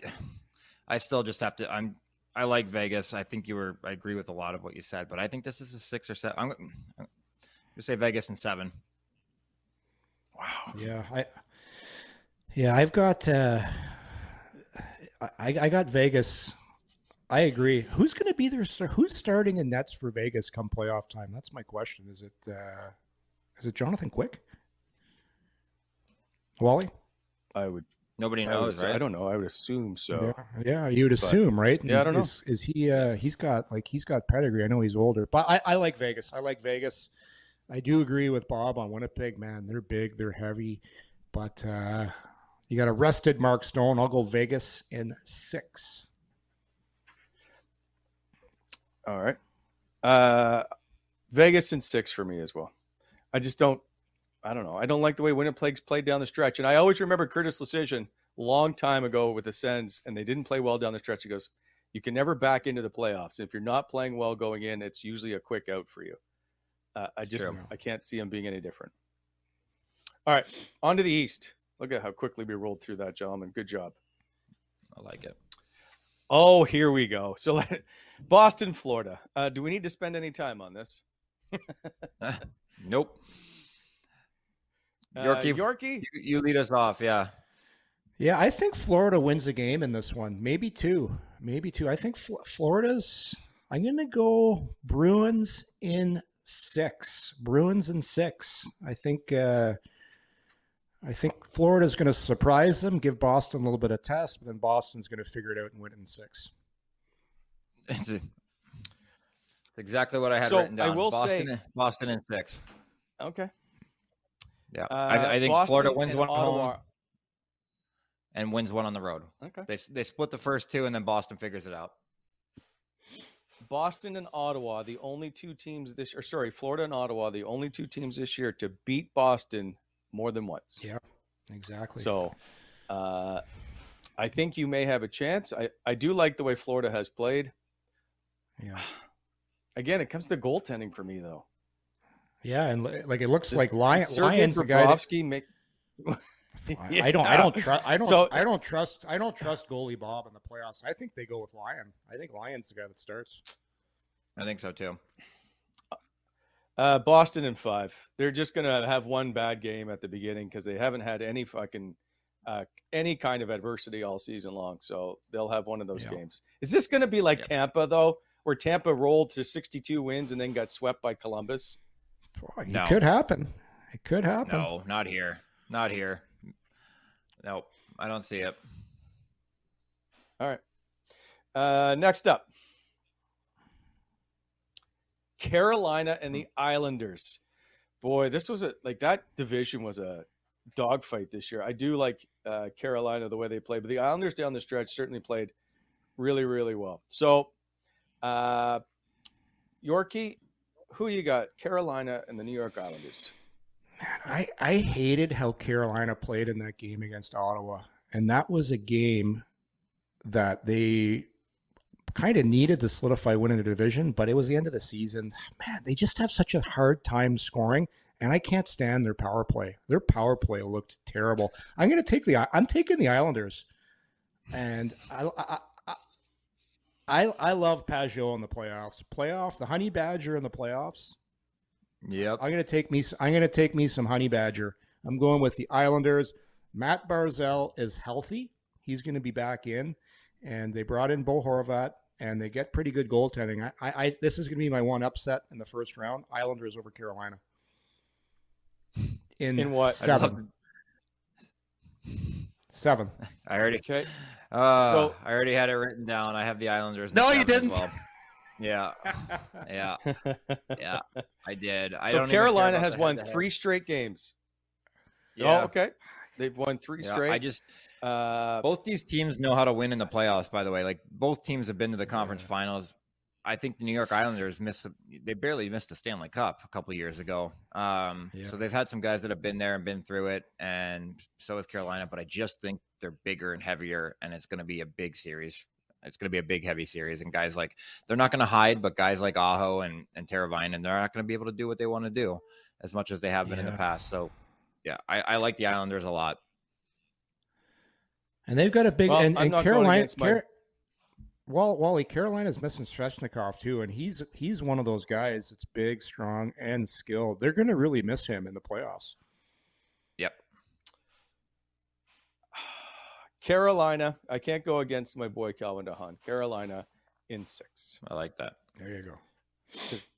[SPEAKER 4] I still just have to. I'm I like Vegas. I think you were. I agree with a lot of what you said, but I think this is a six or seven. I'm, I'm going to say Vegas and seven.
[SPEAKER 5] Wow. Yeah, I. Yeah, I've got. Uh, I I got Vegas. I agree. Who's going to be there? Who's starting in nets for Vegas come playoff time? That's my question. Is it uh, is it Jonathan Quick? Wally?
[SPEAKER 3] I would
[SPEAKER 4] Nobody
[SPEAKER 3] I would
[SPEAKER 4] knows, right?
[SPEAKER 3] I don't know. I would assume so.
[SPEAKER 5] Yeah, yeah, you would assume, right?
[SPEAKER 3] Yeah, I don't know.
[SPEAKER 5] Is, is he? Uh, he's got like he's got pedigree. I know he's older, but I, I like Vegas. I like Vegas. I do agree with Bob on Winnipeg. Man, they're big, they're heavy, but uh, you got a rested Mark Stone. I'll go Vegas in six.
[SPEAKER 3] All right. Uh, Vegas in six for me as well. I just don't. I don't know. I don't like the way Winnipeg's played down the stretch, and I always remember Curtis Decision long time ago with the Sens, and they didn't play well down the stretch. He goes, "You can never back into the playoffs. If you're not playing well going in, it's usually a quick out for you." Uh, I just
[SPEAKER 4] True.
[SPEAKER 3] I can't see them being any different. All right, on to the East. Look at how quickly we rolled through that, gentlemen. Good job.
[SPEAKER 4] I like it.
[SPEAKER 3] Oh, here we go. So, let- Boston, Florida. Uh, do we need to spend any time on this?
[SPEAKER 4] Nope.
[SPEAKER 3] Uh,
[SPEAKER 4] Yorkie,
[SPEAKER 3] Yorkie?
[SPEAKER 4] You, you lead us off. Yeah.
[SPEAKER 5] Yeah, I think Florida wins a game in this one. Maybe two. Maybe two. I think Fl- Florida's. I'm going to go Bruins in six. Bruins in six. I think. Uh, I think Florida's going to surprise them, give Boston a little bit of test, but then Boston's going to figure it out and win it in six.
[SPEAKER 4] It's, it's exactly what I had
[SPEAKER 3] So,
[SPEAKER 4] written down.
[SPEAKER 3] I will
[SPEAKER 4] Boston,
[SPEAKER 3] say-
[SPEAKER 4] Boston in six.
[SPEAKER 3] Okay.
[SPEAKER 4] Yeah.
[SPEAKER 3] Uh,
[SPEAKER 4] I, I think
[SPEAKER 3] Boston
[SPEAKER 4] Florida wins one at
[SPEAKER 3] Ottawa.
[SPEAKER 4] home and wins one on the road.
[SPEAKER 3] Okay.
[SPEAKER 4] They they split the first two, and then Boston figures it out.
[SPEAKER 3] Boston and Ottawa, the only two teams this or sorry, Florida and Ottawa, the only two teams this year to beat Boston more than once.
[SPEAKER 5] Yeah, exactly.
[SPEAKER 3] So uh, I think you may have a chance. I, I do like the way Florida has played.
[SPEAKER 5] yeah,
[SPEAKER 3] Again, it comes to goaltending for me though.
[SPEAKER 5] yeah, and like it looks
[SPEAKER 3] Does-
[SPEAKER 5] like
[SPEAKER 3] does
[SPEAKER 5] Lyon,
[SPEAKER 3] Sergei
[SPEAKER 5] Lions the guy. That,
[SPEAKER 3] make
[SPEAKER 5] I, I don't. I don't trust. I don't.
[SPEAKER 3] So-
[SPEAKER 5] I don't trust. I don't trust goalie Bob in the playoffs. I think they go with Lyon. I think Lyon's the guy that starts.
[SPEAKER 4] I think so too.
[SPEAKER 3] Uh, Boston in five. They're just gonna have one bad game at the beginning because they haven't had any fucking uh, any kind of adversity all season long. So they'll have one of those
[SPEAKER 5] Yeah.
[SPEAKER 3] games. Is this gonna be like
[SPEAKER 4] Yep.
[SPEAKER 3] Tampa though, where Tampa rolled to sixty-two wins and then got swept by Columbus?
[SPEAKER 5] Boy, it
[SPEAKER 4] No.
[SPEAKER 5] could happen. It could happen.
[SPEAKER 4] No, not here. Not here. Nope. I don't see it.
[SPEAKER 3] All right. Uh, next up, Carolina and the Islanders. Boy, this was a like that division was a dogfight this year. I do like uh, Carolina the way they play, but the Islanders down the stretch certainly played really, really well. So, uh, Yorkie, who you got? Carolina and the New York Islanders.
[SPEAKER 5] Man, I, I hated how Carolina played in that game against Ottawa. And that was a game that they kind of needed to solidify winning the division, but it was the end of the season. Man, they just have such a hard time scoring. And I can't stand their power play. Their power play looked terrible. I'm going to take the. I'm taking the Islanders, and I, I, I, I, I love Pageau in the playoffs. Playoff, the Honey Badger in the playoffs.
[SPEAKER 4] Yep.
[SPEAKER 5] I'm gonna take me. I'm gonna take me some honey badger. I'm going with the Islanders. Matt Barzal is healthy. He's going to be back in, and they brought in Bo Horvat, and they get pretty good goaltending. I, I, I this is going to be my one upset in the first round. Islanders over Carolina. In,
[SPEAKER 3] In what?
[SPEAKER 5] seven? Seven.
[SPEAKER 4] I already.
[SPEAKER 3] Okay.
[SPEAKER 4] Uh,
[SPEAKER 3] So-
[SPEAKER 4] I already had it written down. I have the Islanders.
[SPEAKER 5] No, you didn't.
[SPEAKER 4] Well. Yeah. Yeah. Yeah. I did. I
[SPEAKER 3] so
[SPEAKER 4] don't
[SPEAKER 3] Carolina has won
[SPEAKER 4] head-to-head.
[SPEAKER 3] three straight games.
[SPEAKER 4] Yeah.
[SPEAKER 3] Oh, okay. They've won three
[SPEAKER 4] Yeah,
[SPEAKER 3] straight.
[SPEAKER 4] I just
[SPEAKER 3] uh,
[SPEAKER 4] both these teams know how to win in the playoffs. By the way, like both teams have been to the conference finals. I think the New York Islanders missed. They barely missed the Stanley Cup a couple years ago. Um,
[SPEAKER 5] Yeah.
[SPEAKER 4] So they've had some guys that have been there and been through it, and so has Carolina. But I just think they're bigger and heavier, and it's going to be a big series. It's going to be a big, heavy series, and guys like they're not going to hide, but guys like Aho and and Teravainen, and they're not going to be able to do what they want to do as much as they have been in the past. So, yeah, I, I like the Islanders a lot.
[SPEAKER 5] And they've got a big
[SPEAKER 3] Well,
[SPEAKER 5] and,
[SPEAKER 3] I'm
[SPEAKER 5] and
[SPEAKER 3] not
[SPEAKER 5] Carolina.
[SPEAKER 3] against my-
[SPEAKER 5] Car- well, Wally, Carolina's missing Svechnikov too, and he's he's one of those guys that's big, strong, and skilled. They're going to really miss him in the playoffs.
[SPEAKER 4] Yep.
[SPEAKER 3] Carolina. I can't go against my boy Calvin de Haan. Carolina in six
[SPEAKER 4] I like that.
[SPEAKER 5] There you go.
[SPEAKER 3] because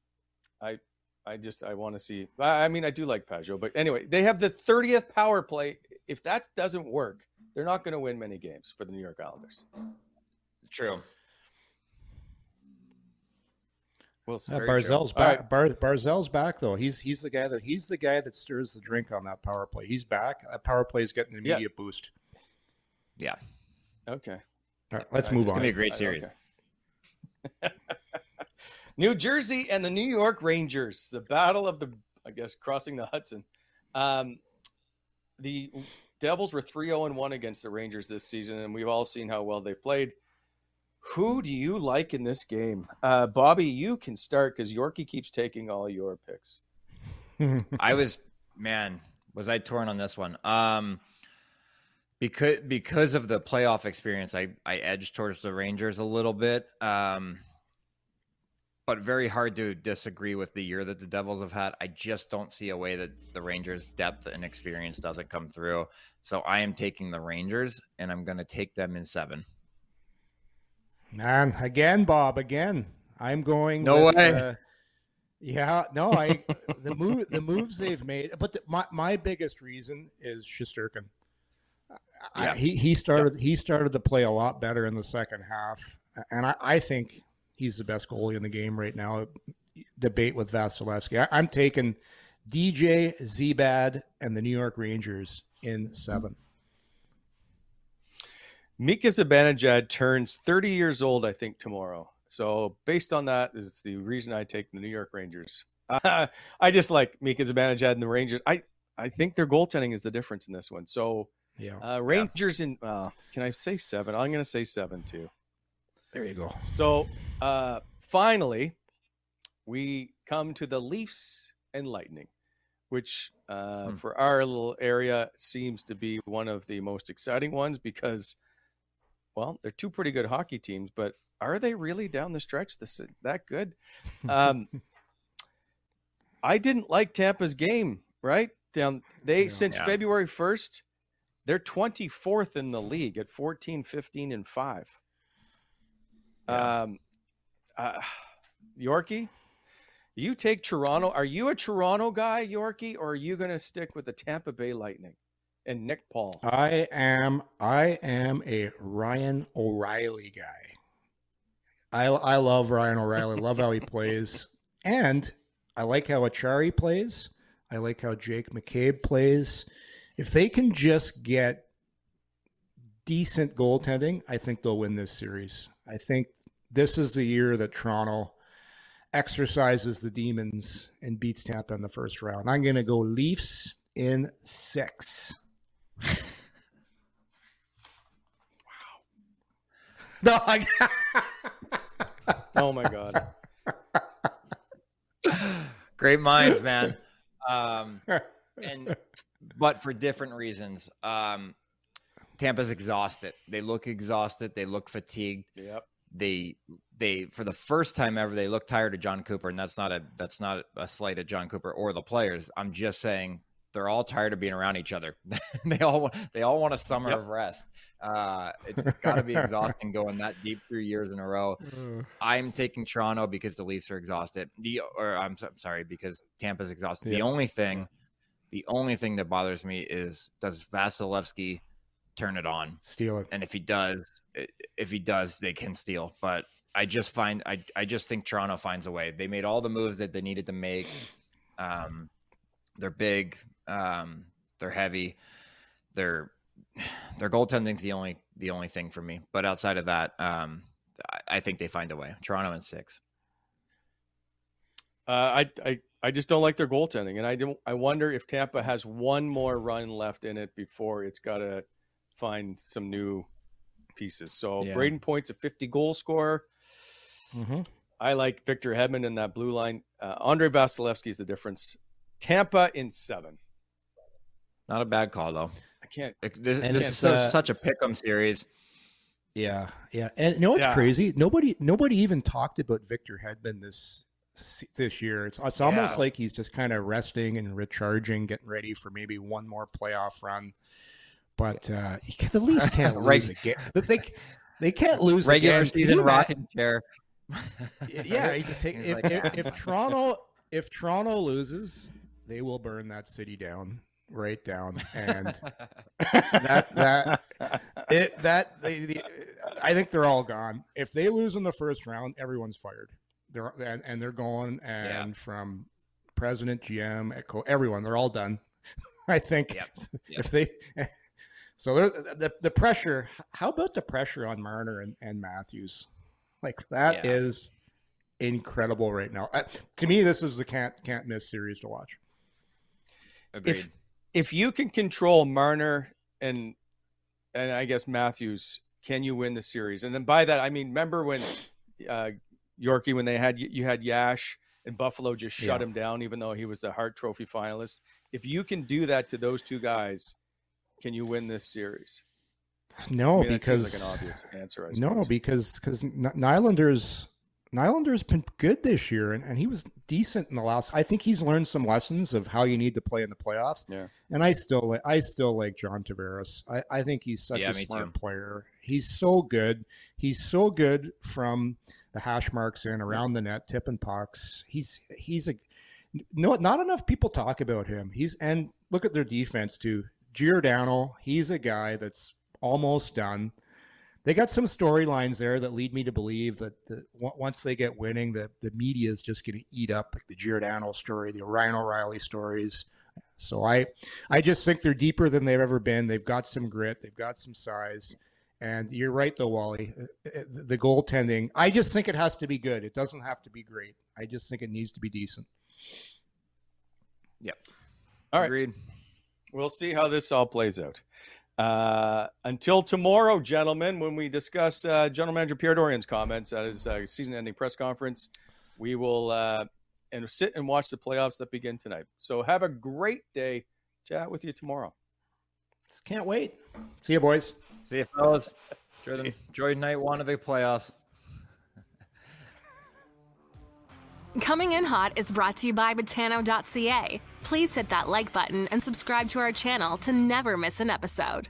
[SPEAKER 3] I, I just I want to see. I I mean, I do like Pageau, but anyway, they have the thirtieth power play. If that doesn't work, they're not going to win many games for the New York Islanders.
[SPEAKER 4] True.
[SPEAKER 3] We'll see.
[SPEAKER 5] Uh,
[SPEAKER 3] true. Barzal's
[SPEAKER 5] back.
[SPEAKER 3] right.
[SPEAKER 5] Bar, Barzal's back though. He's he's the guy that he's the guy that stirs the drink on that power play. He's back. That power play is getting an
[SPEAKER 3] Yeah.
[SPEAKER 5] immediate boost.
[SPEAKER 4] Yeah.
[SPEAKER 3] Okay.
[SPEAKER 5] All right, let's move
[SPEAKER 3] it's
[SPEAKER 5] on.
[SPEAKER 4] It's gonna be a great series.
[SPEAKER 3] okay. New Jersey and the New York Rangers, the battle of the, I guess, crossing the Hudson. Um, the Devils were 3 0 1 against the Rangers this season, and we've all seen how well they played. Who do you like in this game? Uh, Bobby, you can start because Yorkie keeps taking all your picks.
[SPEAKER 4] I was man, was I torn on this one? Um because because of the playoff experience, I I edged towards the Rangers a little bit. Um but very hard to disagree with the year that the Devils have had. I just don't see a way that the Rangers' depth and experience doesn't come through. So I am taking the Rangers and I'm going to take them in 7.
[SPEAKER 5] Man, again, Bob, again. I'm going.
[SPEAKER 4] No
[SPEAKER 5] with,
[SPEAKER 4] way.
[SPEAKER 5] uh, yeah, no, I the move the moves they've made, but the, my my biggest reason is Shesterkin. I-
[SPEAKER 4] Yeah.
[SPEAKER 5] he he started he started to play a lot better in the second half, and I, I think he's the best goalie in the game right now. Debate with Vasilevskiy. I, I'm taking DJ Zbad and the New York Rangers in seven.
[SPEAKER 3] Mika Zibanejad turns 30 years old, I think, tomorrow. So based on that is the reason I take the New York Rangers. Uh, I just like Mika Zibanejad and the Rangers. I, I think their goaltending is the difference in this one. So
[SPEAKER 5] Yeah,
[SPEAKER 3] uh, Rangers in, uh, can I say seven? I'm going to say seven too.
[SPEAKER 5] There you go.
[SPEAKER 3] So uh, finally, we come to the Leafs and Lightning, which uh,
[SPEAKER 4] Hmm.
[SPEAKER 3] for our little area seems to be one of the most exciting ones because, well, they're two pretty good hockey teams, but are they really down the stretch this that good? Um, I didn't like Tampa's game, right? Down they
[SPEAKER 5] Yeah.
[SPEAKER 3] since
[SPEAKER 4] Yeah.
[SPEAKER 3] February 1st, they're 24th in the league at 14, 15, and 5.
[SPEAKER 4] Yeah.
[SPEAKER 3] Um, uh, Yorkie, you take Toronto. Are you a Toronto guy, Yorkie, or are you going to stick with the Tampa Bay Lightning and Nick Paul?
[SPEAKER 5] I am I am a Ryan O'Reilly guy. I I love Ryan O'Reilly. love how he plays, and I like how Acciari plays. I like how Jake McCabe plays. If they can just get decent goaltending, I think they'll win this series. I think this is the year that Toronto exercises the demons and beats Tampa in the first round. I'm going to go Leafs in six. wow. No, I,
[SPEAKER 3] Oh my God!
[SPEAKER 4] Great minds, man. Um, and but for different reasons. Um, Tampa's exhausted. They look exhausted. They look fatigued.
[SPEAKER 3] Yep.
[SPEAKER 4] They they for the first time ever they look tired of Jon Cooper, and that's not a that's not a slight at Jon Cooper or the players. I'm just saying they're all tired of being around each other. they all want they all want a summer
[SPEAKER 3] Yep.
[SPEAKER 4] of rest. Uh, it's got to be exhausting going that deep three years in a row. I'm taking Toronto because the Leafs are exhausted. The or I'm so- sorry because Tampa's exhausted. The only thing, the only thing that bothers me is does Vasilevskiy turn it on?
[SPEAKER 5] steal it.
[SPEAKER 4] And if he does, if he does, they can steal. But I just find I I just think Toronto finds a way. They made all the moves that they needed to make. Um, they're big. Um, they're heavy. They're their goaltending's the only the only thing for me. But outside of that, um, I, I think they find a way. Toronto in six.
[SPEAKER 3] Uh, I, I I just don't like their goaltending, and I don't. I wonder if Tampa has one more run left in it before it's got to find some new pieces. So
[SPEAKER 4] Yeah.
[SPEAKER 3] Brayden Point's a 50 goal scorer.
[SPEAKER 5] Mm-hmm.
[SPEAKER 3] I like Victor Hedman in that blue line. Uh, Andrei Vasilevskiy is the difference. Tampa in seven.
[SPEAKER 4] Not a bad call though.
[SPEAKER 3] I can't.
[SPEAKER 4] Like, This,
[SPEAKER 5] And
[SPEAKER 4] this
[SPEAKER 5] it's,
[SPEAKER 4] is
[SPEAKER 5] uh,
[SPEAKER 4] such a pick'em series.
[SPEAKER 5] Yeah, yeah. And you know what's
[SPEAKER 3] Yeah.
[SPEAKER 5] crazy? Nobody, nobody even talked about Victor Hedman this this year. It's it's almost
[SPEAKER 4] Yeah.
[SPEAKER 5] like he's just kind of resting and recharging, getting ready for maybe one more playoff run. But uh, the Leafs can't
[SPEAKER 4] Right.
[SPEAKER 5] lose again. They they can't lose
[SPEAKER 4] Regular
[SPEAKER 5] again.
[SPEAKER 4] Season rocking chair.
[SPEAKER 5] Yeah, you just take if,
[SPEAKER 4] like,
[SPEAKER 5] if, if Toronto if Toronto loses, they will burn that city down. right down, and that that it that they, the, I think they're all gone. If they lose in the first round, everyone's fired. They're and, and they're gone and
[SPEAKER 4] Yeah.
[SPEAKER 5] from president, GM, Echo, everyone, they're all done. I think
[SPEAKER 4] Yep.
[SPEAKER 5] if they. So there, the the pressure. How about the pressure on Marner and, and Matthews? Like that is
[SPEAKER 4] Yeah.
[SPEAKER 5] incredible right now. Uh, to me, this is the can't can't miss series to watch.
[SPEAKER 4] Agreed.
[SPEAKER 3] If if you can control Marner and and I guess Matthews, can you win the series? And then by that I mean, remember when uh, Yorkie when they had you had Yash and Buffalo just shut
[SPEAKER 5] Yeah.
[SPEAKER 3] him down, even though he was the Hart Trophy finalist. If you can do that to those two guys, can you win this series?
[SPEAKER 5] No,
[SPEAKER 3] I mean, that seems
[SPEAKER 5] because
[SPEAKER 3] like an obvious answer. I
[SPEAKER 5] no, because because Nylander's Nylander's been good this year, and, and he was decent in the last. I think he's learned some lessons of how you need to play in the playoffs.
[SPEAKER 3] Yeah.
[SPEAKER 5] And I still li- I still like John Tavares. I, I think he's such
[SPEAKER 4] Yeah,
[SPEAKER 5] a smart
[SPEAKER 4] too.
[SPEAKER 5] player. He's so good. He's so good from the hash marks and around the net, tip and pucks. He's he's a no. Not enough people talk about him. He's and look at their defense too. Giordano. He's a guy that's almost done. They got some storylines there that lead me to believe that the, on- once they get winning, the, the media is just going to eat up like the Giordano story, the Ryan O'Reilly stories. So I, I just think they're deeper than they've ever been. They've got some grit. They've got some size. And you're right, though, Wally. Uh, uh, The goaltending, I just think it has to be good. It doesn't have to be great. I just think it needs to be decent.
[SPEAKER 4] Yep.
[SPEAKER 3] All right.
[SPEAKER 4] Agreed.
[SPEAKER 3] We'll see how this all plays out. Uh, until tomorrow, gentlemen, when we discuss uh, General Manager Pierre Dorion's comments at his uh, season-ending press conference, we will uh, and sit and watch the playoffs that begin tonight. So have a great day. Chat with you tomorrow.
[SPEAKER 5] Just can't wait. See you, boys.
[SPEAKER 4] See you, fellas. Enjoy, the, enjoy night one of the playoffs.
[SPEAKER 2] Coming in Hot is brought to you by Botano.ca. Please hit that like button and subscribe to our channel to never miss an episode.